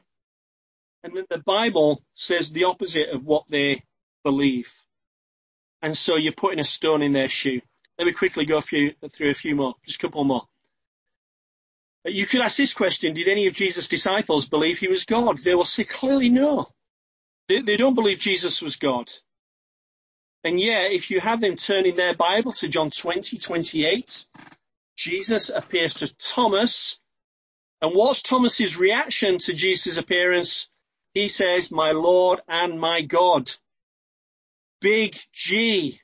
and then the Bible says the opposite of what they believe. And so you're putting a stone in their shoe. Let me quickly go through a few more, just a couple more. You could ask this question, did any of Jesus' disciples believe he was God? They will say clearly no. They, they don't believe Jesus was God. And yet, if you have them turning their Bible to John 20, 28, Jesus appears to Thomas. And what's Thomas's reaction to Jesus' appearance? He says, my Lord and my God. Big G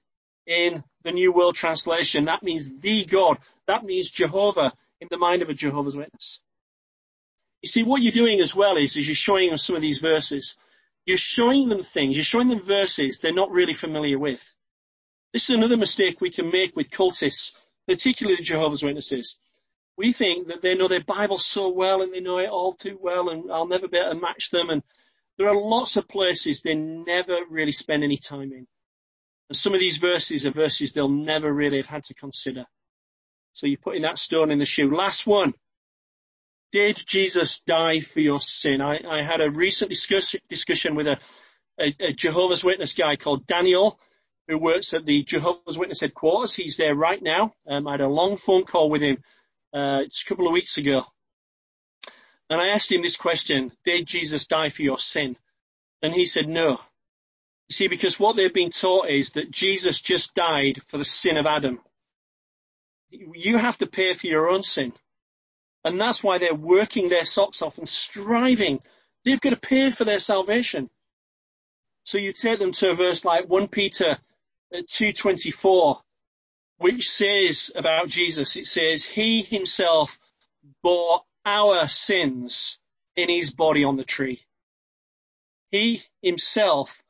in the New World Translation. That means the God. That means Jehovah in the mind of a Jehovah's Witness. You see, what you're doing as well is, is you're showing them some of these verses. You're showing them things, you're showing them verses they're not really familiar with. This is another mistake we can make with cultists, particularly the Jehovah's Witnesses. We think that they know their Bible so well and they know it all too well and I'll never be able to match them and there are lots of places they never really spend any time in. And some of these verses are verses they'll never really have had to consider. So you're putting that stone in the shoe. Last one. Did Jesus die for your sin? I, I had a recent discuss, discussion with a, a, a, Jehovah's Witness guy called Daniel, who works at the Jehovah's Witness headquarters. He's there right now. Um, I had a long phone call with him uh, a couple of weeks ago. And I asked him this question, did Jesus die for your sin? And he said, no. You see, because what they've been taught is that Jesus just died for the sin of Adam. You have to pay for your own sin. And that's why they're working their socks off and striving. They've got to pay for their salvation. So you take them to a verse like 1 Peter 2.24, which says about Jesus, it says, He himself bore our sins in his body on the tree. He himself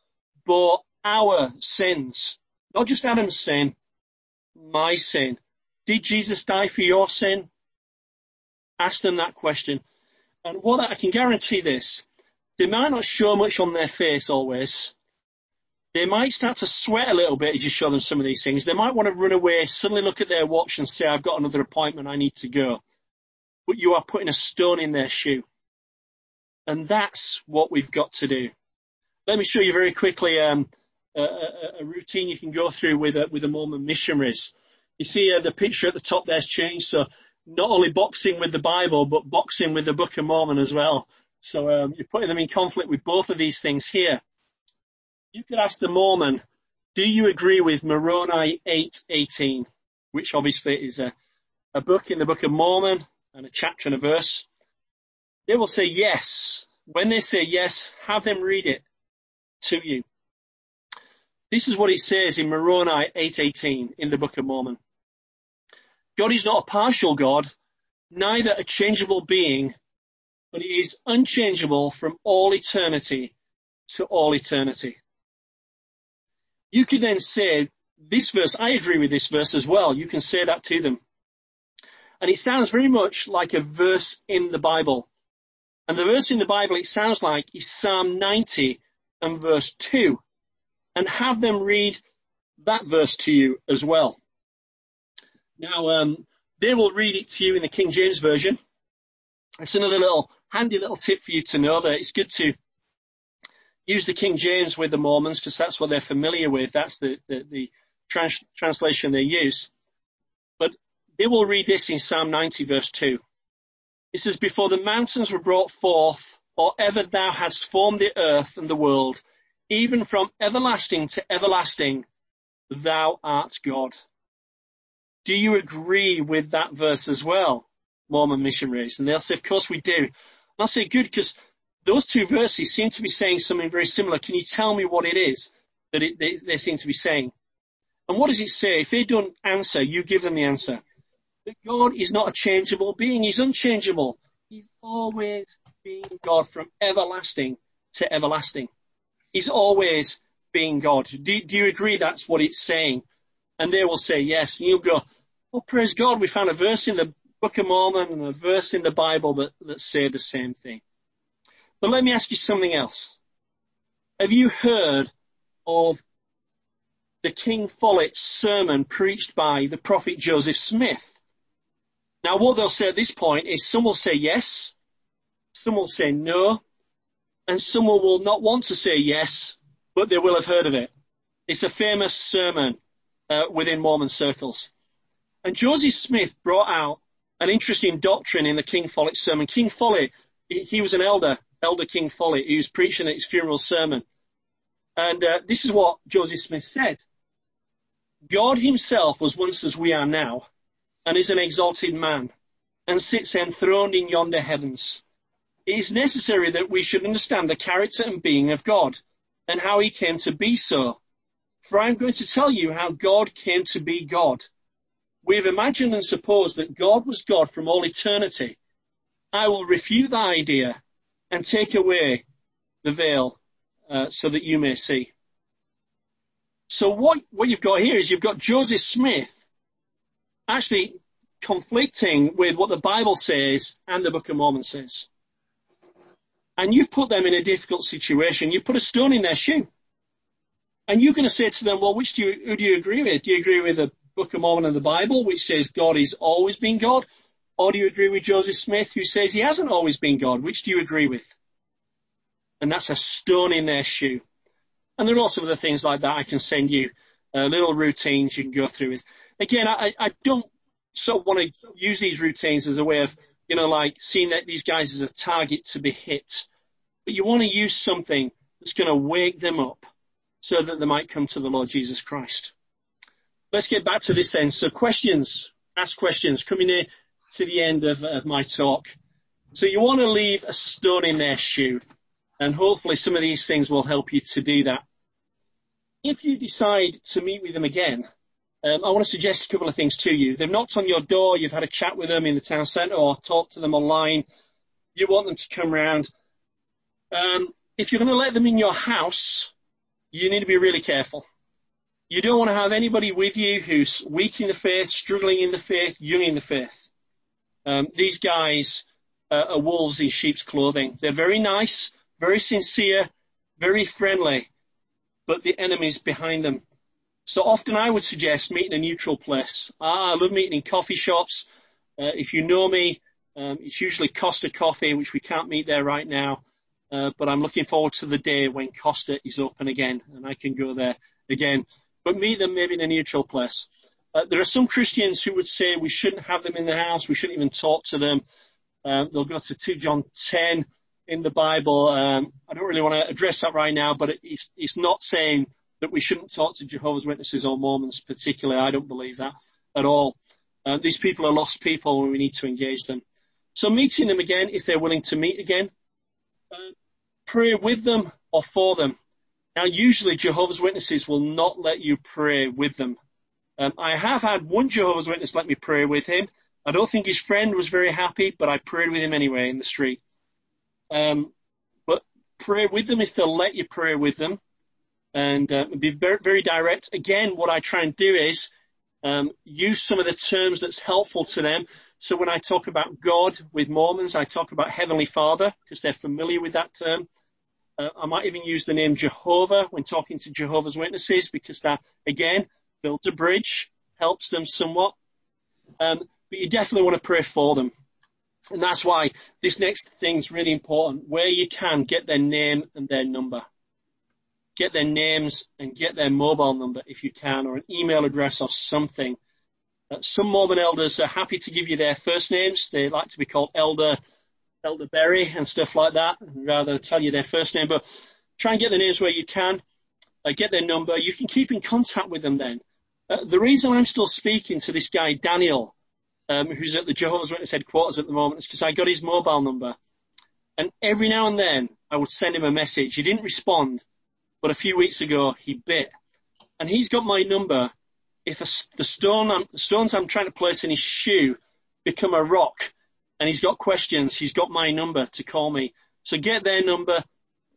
bore our sins, not just Adam's sin, my sin. Did Jesus die for your sin? Ask them that question. And what I can guarantee this, they might not show much on their face always. They might start to sweat a little bit as you show them some of these things. They might want to run away, suddenly look at their watch and say, I've got another appointment, I need to go but you are putting a stone in their shoe. And that's what we've got to do. Let me show you very quickly um, a, a, routine you can go through with, with the Mormon missionaries. You see uh, the picture at the top there's changed, so not only boxing with the Bible, but boxing with the Book of Mormon as well. So um, you're putting them in conflict with both of these things here. You could ask the Mormon, do you agree with Moroni 8:18, which obviously is a, a book in the Book of Mormon and a chapter and a verse? They will say yes. When they say yes, have them read it to you. This is what it says in Moroni 8:18 in the Book of Mormon. God is not a partial God, neither a changeable being, but he is unchangeable from all eternity to all eternity. You can then say, this verse, I agree with this verse as well. You can say that to them. And it sounds very much like a verse in the Bible. And the verse in the Bible it sounds like is Psalm 90 and verse 2. And have them read that verse to you as well. Now, um, they will read it to you in the King James Version. It's another little handy little tip for you to know that it's good to use the King James with the Mormons because that's what they're familiar with. That's the, the, the trans- translation they use. But they will read this in Psalm 90 verse 2. It says, Before the mountains were brought forth, or ever thou hast formed the earth and the world, even from everlasting to everlasting, thou art God. Do you agree with that verse as well, Mormon missionaries? And they'll say, of course we do. And I'll say, good, because those two verses seem to be saying something very similar. Can you tell me what it is that it, they, they seem to be saying? And what does it say? If they don't answer, you give them the answer. That God is not a changeable being. He's unchangeable. He's always being God from everlasting to everlasting. He's always being God. Do, do you agree that's what it's saying? And they will say yes. And you'll go, oh, praise God, we found a verse in the Book of Mormon and a verse in the Bible that, that say the same thing. But let me ask you something else. Have you heard of the King Follett sermon preached by the prophet Joseph Smith? Now what they'll say at this point is some will say yes, some will say no, and some will not want to say yes, but they will have heard of it. It's a famous sermon uh, within Mormon circles. And Joseph Smith brought out an interesting doctrine in the King Follett sermon. King Follett, he was an elder Elder King Follett, who was preaching at his funeral sermon. And uh, this is what Joseph Smith said. God himself was once as we are now, and is an exalted man, and sits enthroned in yonder heavens. It is necessary that we should understand the character and being of God, and how he came to be so. For I am going to tell you how God came to be God. We have imagined and supposed that God was God from all eternity. I will refute that idea and take away the veil uh, so that you may see. So what, what you've got here is you've got Joseph Smith actually conflicting with what the Bible says and the Book of Mormon says. And you've put them in a difficult situation. You've put a stone in their shoe. And you're going to say to them, well, which do you, who do you agree with? Do you agree with the Book of Mormon and the Bible, which says God is always been God? Or do you agree with Joseph Smith who says he hasn't always been God? Which do you agree with? And that's a stone in their shoe. And there are lots of other things like that I can send you, uh, little routines you can go through with. Again, I, I don't sort of want to use these routines as a way of, you know, like seeing that these guys as a target to be hit. But you want to use something that's going to wake them up so that they might come to the Lord Jesus Christ. Let's get back to this then. So questions, ask questions. Coming in to the end of, of my talk. So you want to leave a stone in their shoe, and hopefully some of these things will help you to do that. If you decide to meet with them again, um, I want to suggest a couple of things to you. They've knocked on your door, you've had a chat with them in the town centre or talked to them online. You want them to come round. Um, if you're going to let them in your house, you need to be really careful. You don't want to have anybody with you who's weak in the faith, struggling in the faith, young in the faith. Um, these guys uh, are wolves in sheep's clothing. They're very nice, very sincere, very friendly, but the enemy's behind them. So often I would suggest meeting a neutral place. Ah, I love meeting in coffee shops. Uh, if you know me, um, it's usually Costa Coffee, which we can't meet there right now. uh, but I'm looking forward to the day when Costa is open again and I can go there again. But meet them maybe in a neutral place. Uh, there are some Christians who would say we shouldn't have them in the house, we shouldn't even talk to them. Um, they'll go to 2 John 10 in the Bible. Um, I don't really want to address that right now, but it's, it's not saying that we shouldn't talk to Jehovah's Witnesses or Mormons particularly. I don't believe that at all. Uh, these people are lost people and we need to engage them. So meeting them again, if they're willing to meet again, uh, pray with them or for them. Now, usually Jehovah's Witnesses will not let you pray with them. Um, I have had one Jehovah's Witness let me pray with him. I don't think his friend was very happy, but I prayed with him anyway in the street. Um, but pray with them is they'll let you pray with them and uh, be very, very direct. Again, what I try and do is um, use some of the terms that's helpful to them. So when I talk about God with Mormons, I talk about Heavenly Father because they're familiar with that term. Uh, I might even use the name Jehovah when talking to Jehovah's Witnesses because that, again, builds a bridge, helps them somewhat. Um, but you definitely want to pray for them. And that's why this next thing is really important. Where you can, get their name and their number get their names and get their mobile number if you can, or an email address or something. Uh, some Mormon elders are happy to give you their first names. They like to be called Elder, Elder Berry and stuff like that, rather tell you their first name. But try and get the names where you can. Uh, get their number. You can keep in contact with them then. Uh, the reason I'm still speaking to this guy, Daniel, um, who's at the Jehovah's Witness headquarters at the moment, is because I got his mobile number. And every now and then I would send him a message. He didn't respond but a few weeks ago he bit. And he's got my number. If a, the stone I'm, the stones I'm trying to place in his shoe become a rock and he's got questions, he's got my number to call me. So get their number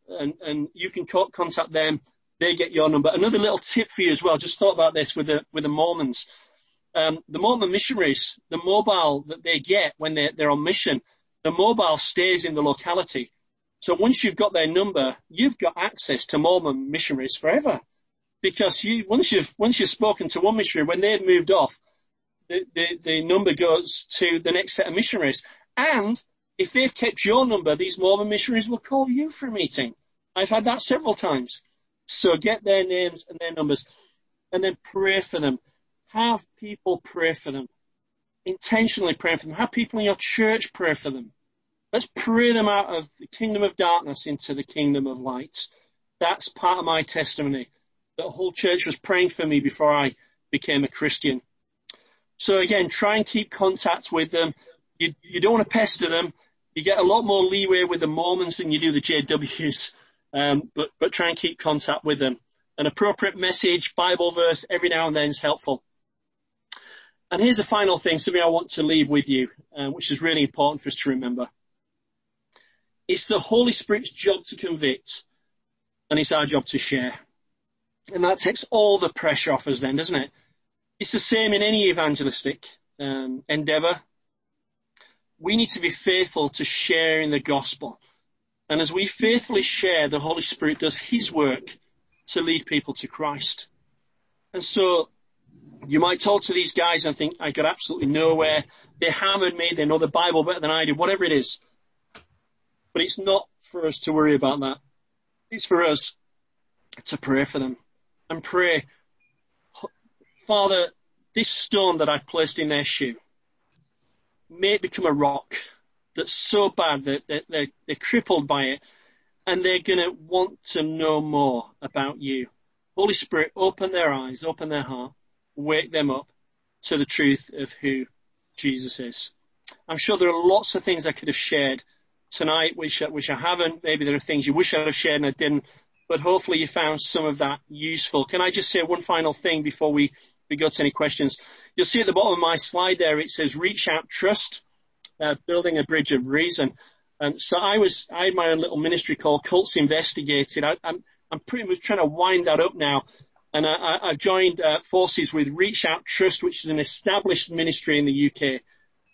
and, and you can co- contact them. They get your number. Another little tip for you as well. Just thought about this with the, with the Mormons. Um, the Mormon missionaries, the mobile that they get when they're, they're on mission, the mobile stays in the locality. So once you've got their number, you've got access to Mormon missionaries forever. Because you, once you've, once you've spoken to one missionary, when they've moved off, the, the, the number goes to the next set of missionaries. And if they've kept your number, these Mormon missionaries will call you for a meeting. I've had that several times. So get their names and their numbers and then pray for them. Have people pray for them. Intentionally pray for them. Have people in your church pray for them. Let's pray them out of the kingdom of darkness into the kingdom of light. That's part of my testimony. The whole church was praying for me before I became a Christian. So again, try and keep contact with them. You, you don't want to pester them. You get a lot more leeway with the Mormons than you do the JWs. Um, but, but try and keep contact with them. An appropriate message, Bible verse every now and then is helpful. And here's a final thing, something I want to leave with you, uh, which is really important for us to remember. It's the Holy Spirit's job to convict, and it's our job to share. And that takes all the pressure off us then, doesn't it? It's the same in any evangelistic um, endeavor. We need to be faithful to sharing the gospel. And as we faithfully share, the Holy Spirit does His work to lead people to Christ. And so you might talk to these guys and think, I got absolutely nowhere. They hammered me. They know the Bible better than I do, whatever it is. But it's not for us to worry about that. It's for us to pray for them and pray, Father, this stone that I've placed in their shoe, may it become a rock that's so bad that they're, they're crippled by it and they're going to want to know more about you. Holy Spirit, open their eyes, open their heart, wake them up to the truth of who Jesus is. I'm sure there are lots of things I could have shared tonight, which, which I haven't. Maybe there are things you wish I'd have shared and I didn't, but hopefully you found some of that useful. Can I just say one final thing before we, we go to any questions? You'll see at the bottom of my slide there, it says reach out, trust, uh, building a bridge of reason. And so I was, I had my own little ministry called Cults Investigated. I, I'm, I'm pretty much trying to wind that up now. And I, I've joined uh, forces with Reach Out Trust, which is an established ministry in the UK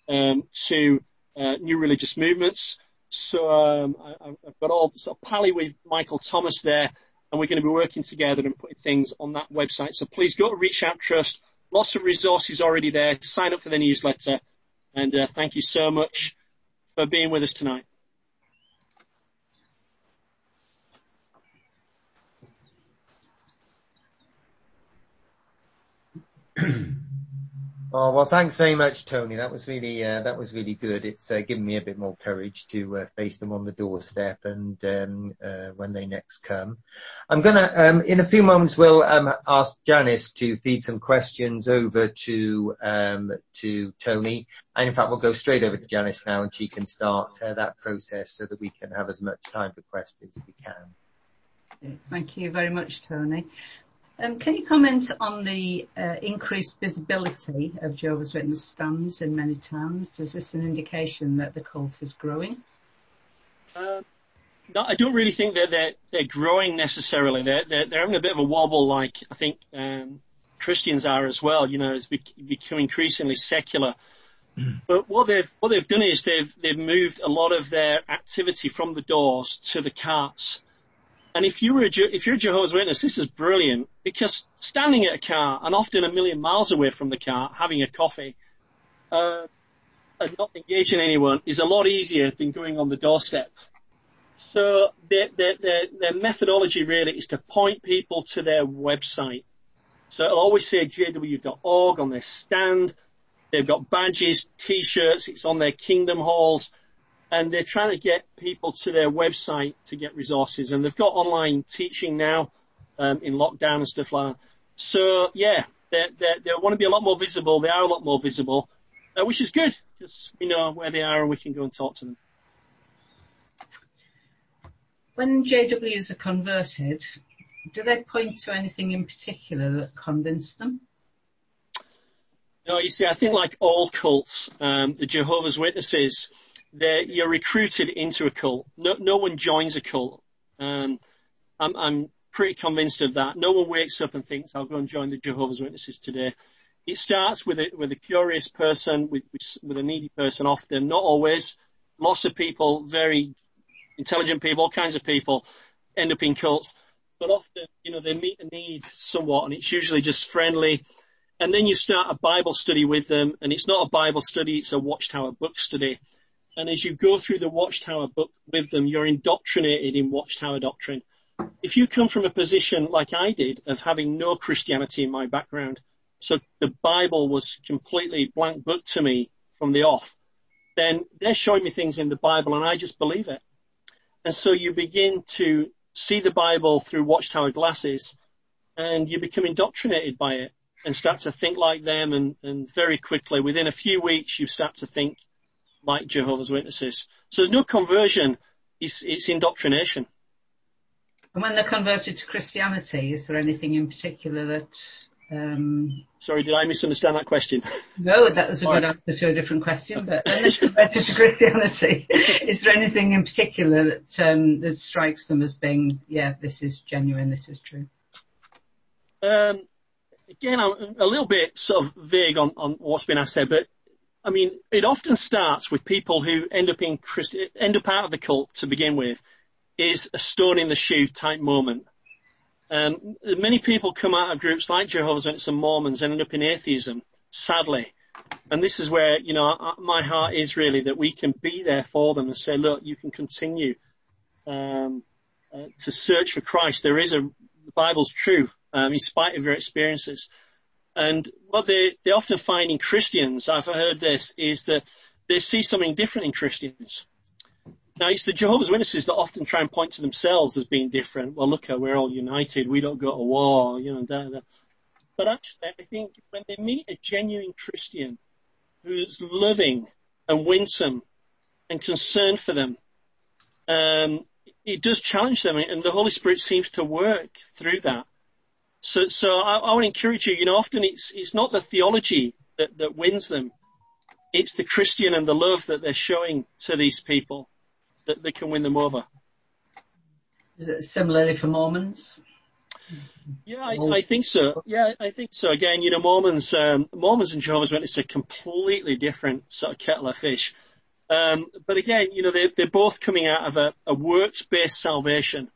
um, to uh, new religious movements. So um, I, have got all sort of pally with Michael Thomas there, and we're going to be working together and putting things on that website. So please go to Reach Out Trust. Lots of resources already there. Sign up for the newsletter, and uh, thank you so much for being with us tonight. Oh well, thanks very much, Tony. That was really uh, that was really good. It's uh, given me a bit more courage to uh, face them on the doorstep and um, uh, when they next come. I'm gonna um, in a few moments we'll um, ask Janice to feed some questions over to um, to Tony, and in fact we'll go straight over to Janice now, and she can start uh, that process so that we can have as much time for questions as we can. Thank you very much, Tony. Um, can you comment on the uh, increased visibility of Jehovah's Witness stands in many towns? Is this an indication that the cult is growing? Uh, no, I don't really think that they're, they're growing necessarily. They're, they're, they're having a bit of a wobble like I think um, Christians are as well. You know, it's become increasingly secular. But what they've what they've done is they've they've moved a lot of their activity from the doors to the carts. And if you were a, if you're a Jehovah's Witness, this is brilliant because standing at a car and often a million miles away from the car, having a coffee, uh, and not engaging anyone is a lot easier than going on the doorstep. So their, their, their, their methodology really is to point people to their website. So it'll always say jw.org on their stand. They've got badges, t-shirts, it's on their kingdom halls and they're trying to get people to their website to get resources. And they've got online teaching now um, in lockdown and stuff like that. So yeah, they they want to be a lot more visible. They are a lot more visible, uh, which is good because we know where they are and we can go and talk to them. When JWs are converted, do they point to anything in particular that convinced them? No, you see, I think like all cults, um, the Jehovah's Witnesses, you're recruited into a cult. No, no one joins a cult. Um, I'm, I'm pretty convinced of that. No one wakes up and thinks, I'll go and join the Jehovah's Witnesses today. It starts with a, with a curious person, with, with a needy person often, not always. Lots of people, very intelligent people, all kinds of people end up in cults. But often, you know, they meet a need somewhat and it's usually just friendly. And then you start a Bible study with them and it's not a Bible study, it's a Watchtower book study. And as you go through the Watchtower book with them, you're indoctrinated in Watchtower doctrine. If you come from a position like I did of having no Christianity in my background, so the Bible was completely blank book to me from the off, then they're showing me things in the Bible and I just believe it. And so you begin to see the Bible through Watchtower glasses and you become indoctrinated by it and start to think like them and, and very quickly, within a few weeks, you start to think like Jehovah's Witnesses. So there's no conversion, it's, it's indoctrination. And when they're converted to Christianity, is there anything in particular that... Um... Sorry, did I misunderstand that question? No, that was a good answer to a different question, but when they're converted to Christianity, is there anything in particular that, um, that strikes them as being, yeah, this is genuine, this is true? Um, again, I'm a little bit sort of vague on, on what's been asked there, but I mean, it often starts with people who end up in Christi- end up out of the cult to begin with, is a stone in the shoe type moment. Um, many people come out of groups like Jehovah's Witnesses and Mormons and end up in atheism, sadly. And this is where, you know, my heart is really that we can be there for them and say, look, you can continue um, uh, to search for Christ. There is a, the Bible's true, um, in spite of your experiences. And what they, they often find in Christians, I've heard this, is that they see something different in Christians. Now, it's the Jehovah's Witnesses that often try and point to themselves as being different. Well, look, we're all united. We don't go to war, you know, da, da. But actually, I think when they meet a genuine Christian who's loving and winsome and concerned for them, um, it does challenge them, and the Holy Spirit seems to work through that. So, so I, I want to encourage you. You know, often it's it's not the theology that that wins them; it's the Christian and the love that they're showing to these people that that can win them over. Is it similarly for Mormons? Yeah, I, I, think so. Yeah, I think so. Again, you know, Mormons, um, Mormons and Jehovah's Witnesses are completely different sort of kettle of fish. Um, but again, you know, they, they're both coming out of a, a works-based salvation.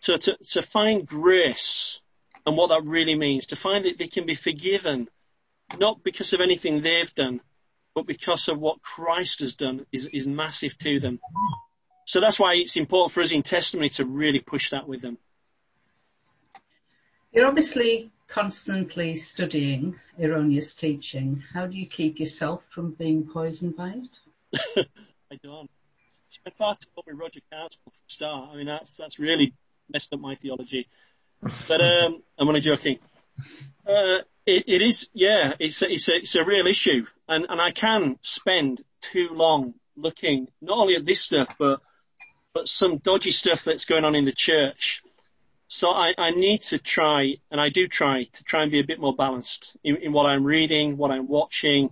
So to, to find grace and what that really means, to find that they can be forgiven, not because of anything they've done, but because of what Christ has done is, is massive to them. So that's why it's important for us in testimony to really push that with them. You're obviously constantly studying erroneous teaching, how do you keep yourself from being poisoned by it? I don't. Spent far too long with Roger Carswell for a start. I mean, that's that's really messed up my theology. But um, I'm only joking. Uh, it, it is, yeah, it's a, it's a, it's a real issue, and and I can spend too long looking not only at this stuff, but but some dodgy stuff that's going on in the church. So I, I need to try, and I do try to try and be a bit more balanced in, in what I'm reading, what I'm watching.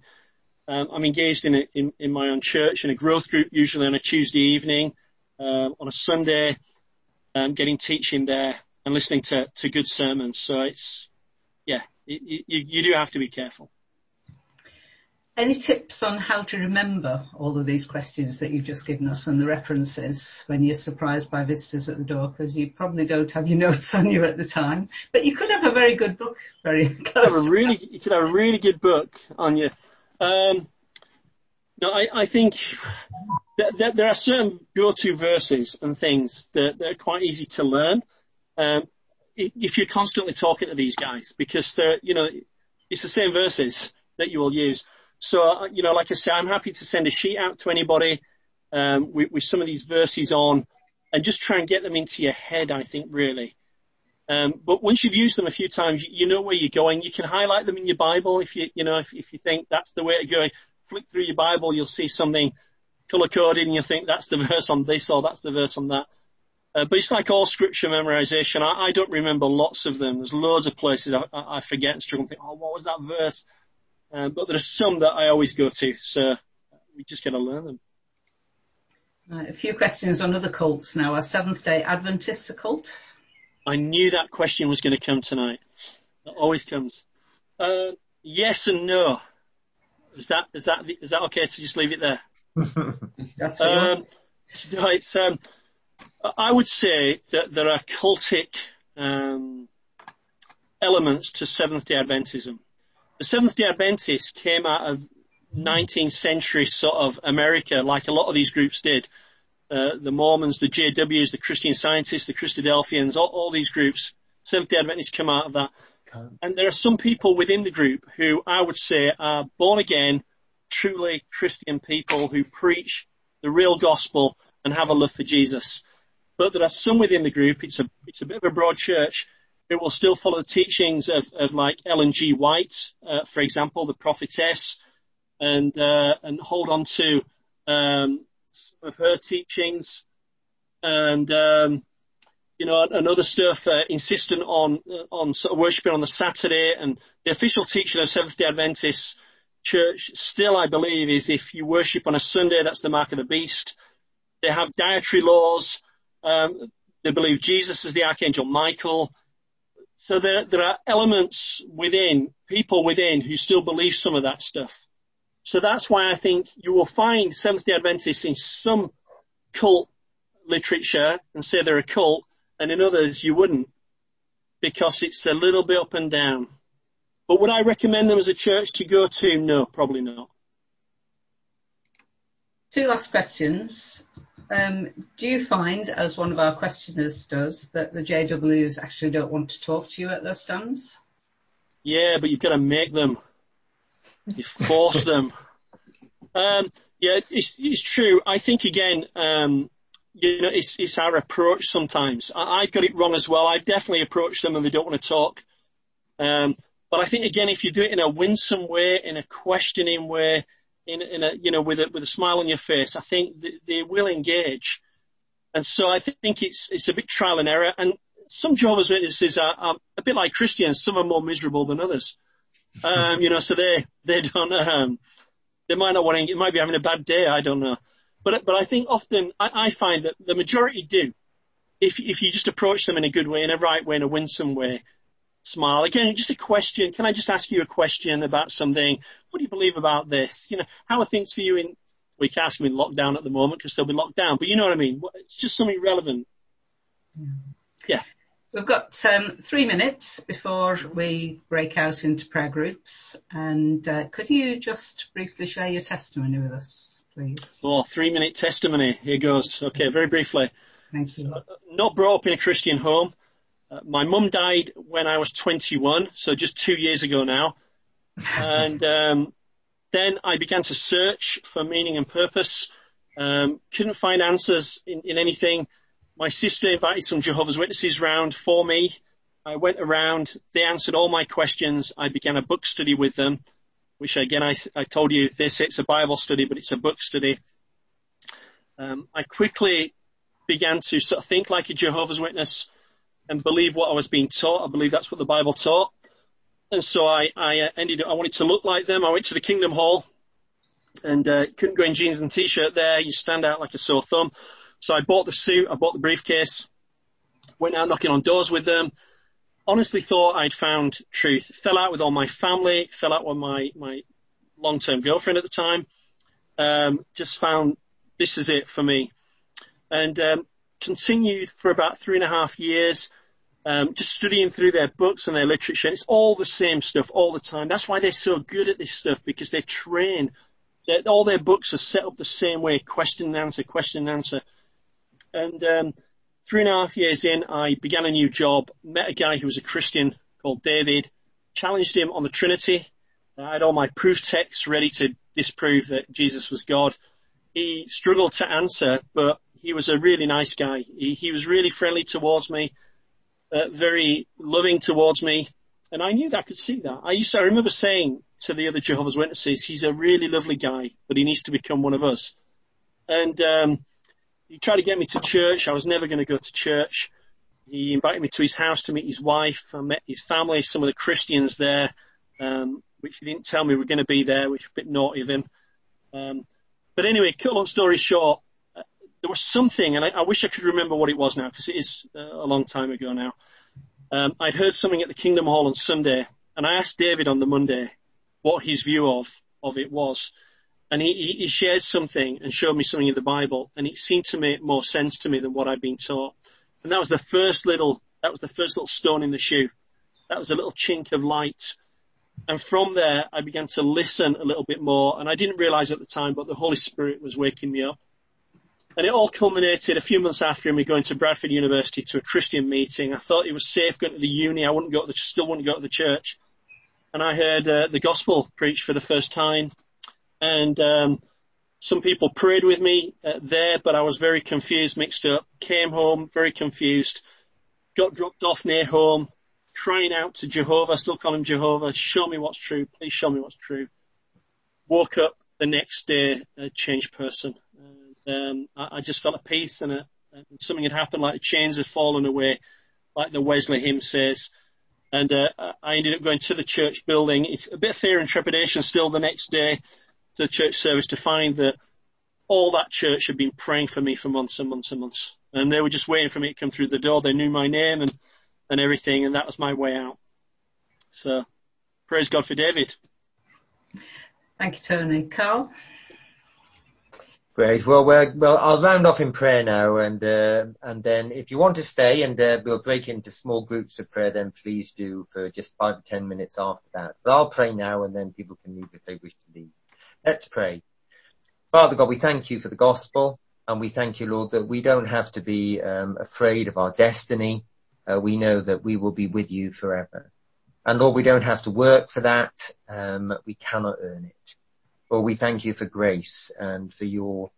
Um, I'm engaged in, a, in, in my own church in a growth group, usually on a Tuesday evening, um, on a Sunday, um, getting teaching there and listening to, to good sermons. So it's, yeah, you, you, you do have to be careful. Any tips on how to remember all of these questions that you've just given us and the references when you're surprised by visitors at the door? Because you probably don't have your notes on you at the time, but you could have a very good book. Very you could have a really, you could have a really good book on you. Um, no, I, I think that, that there are certain go-to verses and things that, that are quite easy to learn. Um, if you're constantly talking to these guys, because they're, you know, it's the same verses that you will use. So, uh, you know, like I say, I'm happy to send a sheet out to anybody um, with, with, some of these verses on, and just try and get them into your head. I think really. Um, but once you've used them a few times, you, know where you're going. You can highlight them in your Bible if you, you know, if, if you think that's the way to go. Flick through your Bible, you'll see something color coded, and you think that's the verse on this or that's the verse on that. Uh, but it's like all scripture memorization. I, I, don't remember lots of them. There's loads of places I, I forget and struggle and think, oh, what was that verse? Um, but there are some that I always go to, so we just got to learn them. Right, a few questions on other cults now. Are Seventh Day Adventists a cult? I knew that question was going to come tonight. It always comes. Uh, yes and no. Is that is that is that okay to just leave it there? That's what um, no, it's um, I would say that there are cultic um, elements to Seventh Day Adventism. The Seventh Day Adventists came out of 19th century sort of America, like a lot of these groups did. Uh, the Mormons, the JWs, the Christian Scientists, the Christadelphians, all, all these groups, Seventh Day Adventists come out of that. And there are some people within the group who I would say are born again, truly Christian people who preach the real gospel and have a love for Jesus. But there are some within the group, it's a, it's a bit of a broad church, who will still follow the teachings of, of like Ellen G. White, uh, for example, the prophetess, and, uh, and hold on to, um, some of her teachings and, um, you know, another stuff, uh, insistent on, uh, on sort of worshiping on the Saturday and the official teaching of Seventh day Adventist church still, I believe, is if you worship on a Sunday, that's the mark of the beast. They have dietary laws. Um, they believe Jesus is the Archangel Michael. So there, there are elements within, people within who still believe some of that stuff. So that's why I think you will find Seventh day Adventists in some cult literature and say they're a cult, and in others you wouldn't, because it's a little bit up and down. But would I recommend them as a church to go to? No, probably not. Two last questions. Um, do you find, as one of our questioners does, that the JWs actually don't want to talk to you at their stands? Yeah, but you've got to make them. You force them. Um, yeah, it's, it's true. I think again, um, you know, it's, it's our approach sometimes. I, have got it wrong as well. I've definitely approached them and they don't want to talk. Um, but I think again, if you do it in a winsome way, in a questioning way, in, in a, you know, with a, with a smile on your face, I think they, will engage. And so I think it's, it's a bit trial and error. And some Jehovah's Witnesses are, are a bit like Christians. Some are more miserable than others. Um, you know, so they, they don't, um, they might not want to, it might be having a bad day. I don't know. But, but I think often I, I find that the majority do. If, if you just approach them in a good way, in a right way, in a winsome way, smile. Again, just a question. Can I just ask you a question about something? What do you believe about this? You know, how are things for you in, we can't ask them in lockdown at the moment because they'll be locked down, but you know what I mean? It's just something relevant. Yeah. We've got um, three minutes before we break out into prayer groups. And uh, could you just briefly share your testimony with us, please? Oh, three minute testimony. Here goes. Okay, very briefly. Thank you. not brought up in a Christian home. Uh, my mum died when I was 21, so just two years ago now. and um, then I began to search for meaning and purpose. Um, couldn't find answers in, in anything. My sister invited some Jehovah's Witnesses round for me. I went around. They answered all my questions. I began a book study with them, which again I, I told you this it's a Bible study, but it's a book study. Um, I quickly began to sort of think like a Jehovah's Witness and believe what I was being taught. I believe that's what the Bible taught. And so I, I uh, ended up, I wanted to look like them. I went to the Kingdom Hall and uh, couldn't go in jeans and t-shirt there. You stand out like a sore thumb. So I bought the suit, I bought the briefcase, went out knocking on doors with them. Honestly thought I'd found truth. Fell out with all my family, fell out with my, my long-term girlfriend at the time. Um, just found this is it for me. And um, continued for about three and a half years, um, just studying through their books and their literature. And it's all the same stuff all the time. That's why they're so good at this stuff because they train. They're, all their books are set up the same way: question and answer, question and answer. And um, three and a half years in, I began a new job. Met a guy who was a Christian called David. Challenged him on the Trinity. I had all my proof texts ready to disprove that Jesus was God. He struggled to answer, but he was a really nice guy. He, he was really friendly towards me, uh, very loving towards me. And I knew that I could see that. I used to, I remember saying to the other Jehovah's Witnesses, he's a really lovely guy, but he needs to become one of us. And, um, he tried to get me to church. I was never going to go to church. He invited me to his house to meet his wife. I met his family, some of the Christians there, um, which he didn't tell me were going to be there, which was a bit naughty of him. Um, but anyway, cut long story short, there was something, and I, I wish I could remember what it was now because it is uh, a long time ago now. Um, I'd heard something at the Kingdom Hall on Sunday, and I asked David on the Monday what his view of of it was, and he, he shared something and showed me something in the Bible, and it seemed to make more sense to me than what I'd been taught. And that was the first little that was the first little stone in the shoe. That was a little chink of light. And from there, I began to listen a little bit more, and I didn't realize at the time, but the Holy Spirit was waking me up. And it all culminated a few months after me going to Bradford University to a Christian meeting. I thought it was safe going to the uni. I wouldn't go to the, still wouldn't go to the church. And I heard uh, the gospel preached for the first time. And um, some people prayed with me uh, there, but I was very confused, mixed up. Came home very confused. Got dropped off near home, crying out to Jehovah, I still call him Jehovah, show me what's true, please show me what's true. Woke up the next day a changed person um, I, I, just felt at peace and, a, and something had happened, like the chains had fallen away, like the Wesley hymn says. And uh, I ended up going to the church building. A bit of fear and trepidation still the next day to the church service to find that all that church had been praying for me for months and months and months. And they were just waiting for me to come through the door. They knew my name and, and everything, and that was my way out. So praise God for David. Thank you, Tony. Carl? Great. Well, well, I'll round off in prayer now, and uh, and then if you want to stay, and uh, we'll break into small groups of prayer, then please do for just five or ten minutes after that. But I'll pray now, and then people can leave if they wish to leave. Let's pray. Father God, we thank you for the gospel, and we thank you, Lord, that we don't have to be um, afraid of our destiny. Uh, we know that we will be with you forever, and Lord, we don't have to work for that. Um, we cannot earn it. Lord, we thank you for grace and for your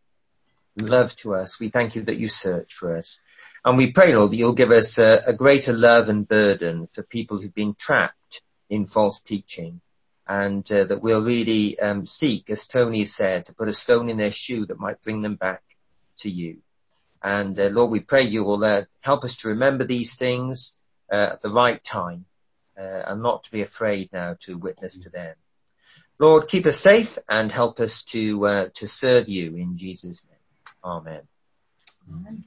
love to us. We thank you that you search for us. And we pray, Lord, that you'll give us a, a greater love and burden for people who've been trapped in false teaching and uh, that we'll really um, seek, as Tony said, to put a stone in their shoe that might bring them back to you. And uh, Lord, we pray you will uh, help us to remember these things uh, at the right time uh, and not to be afraid now to witness to them. Lord, keep us safe and help us to uh, to serve you in Jesus' name. Amen. Amen.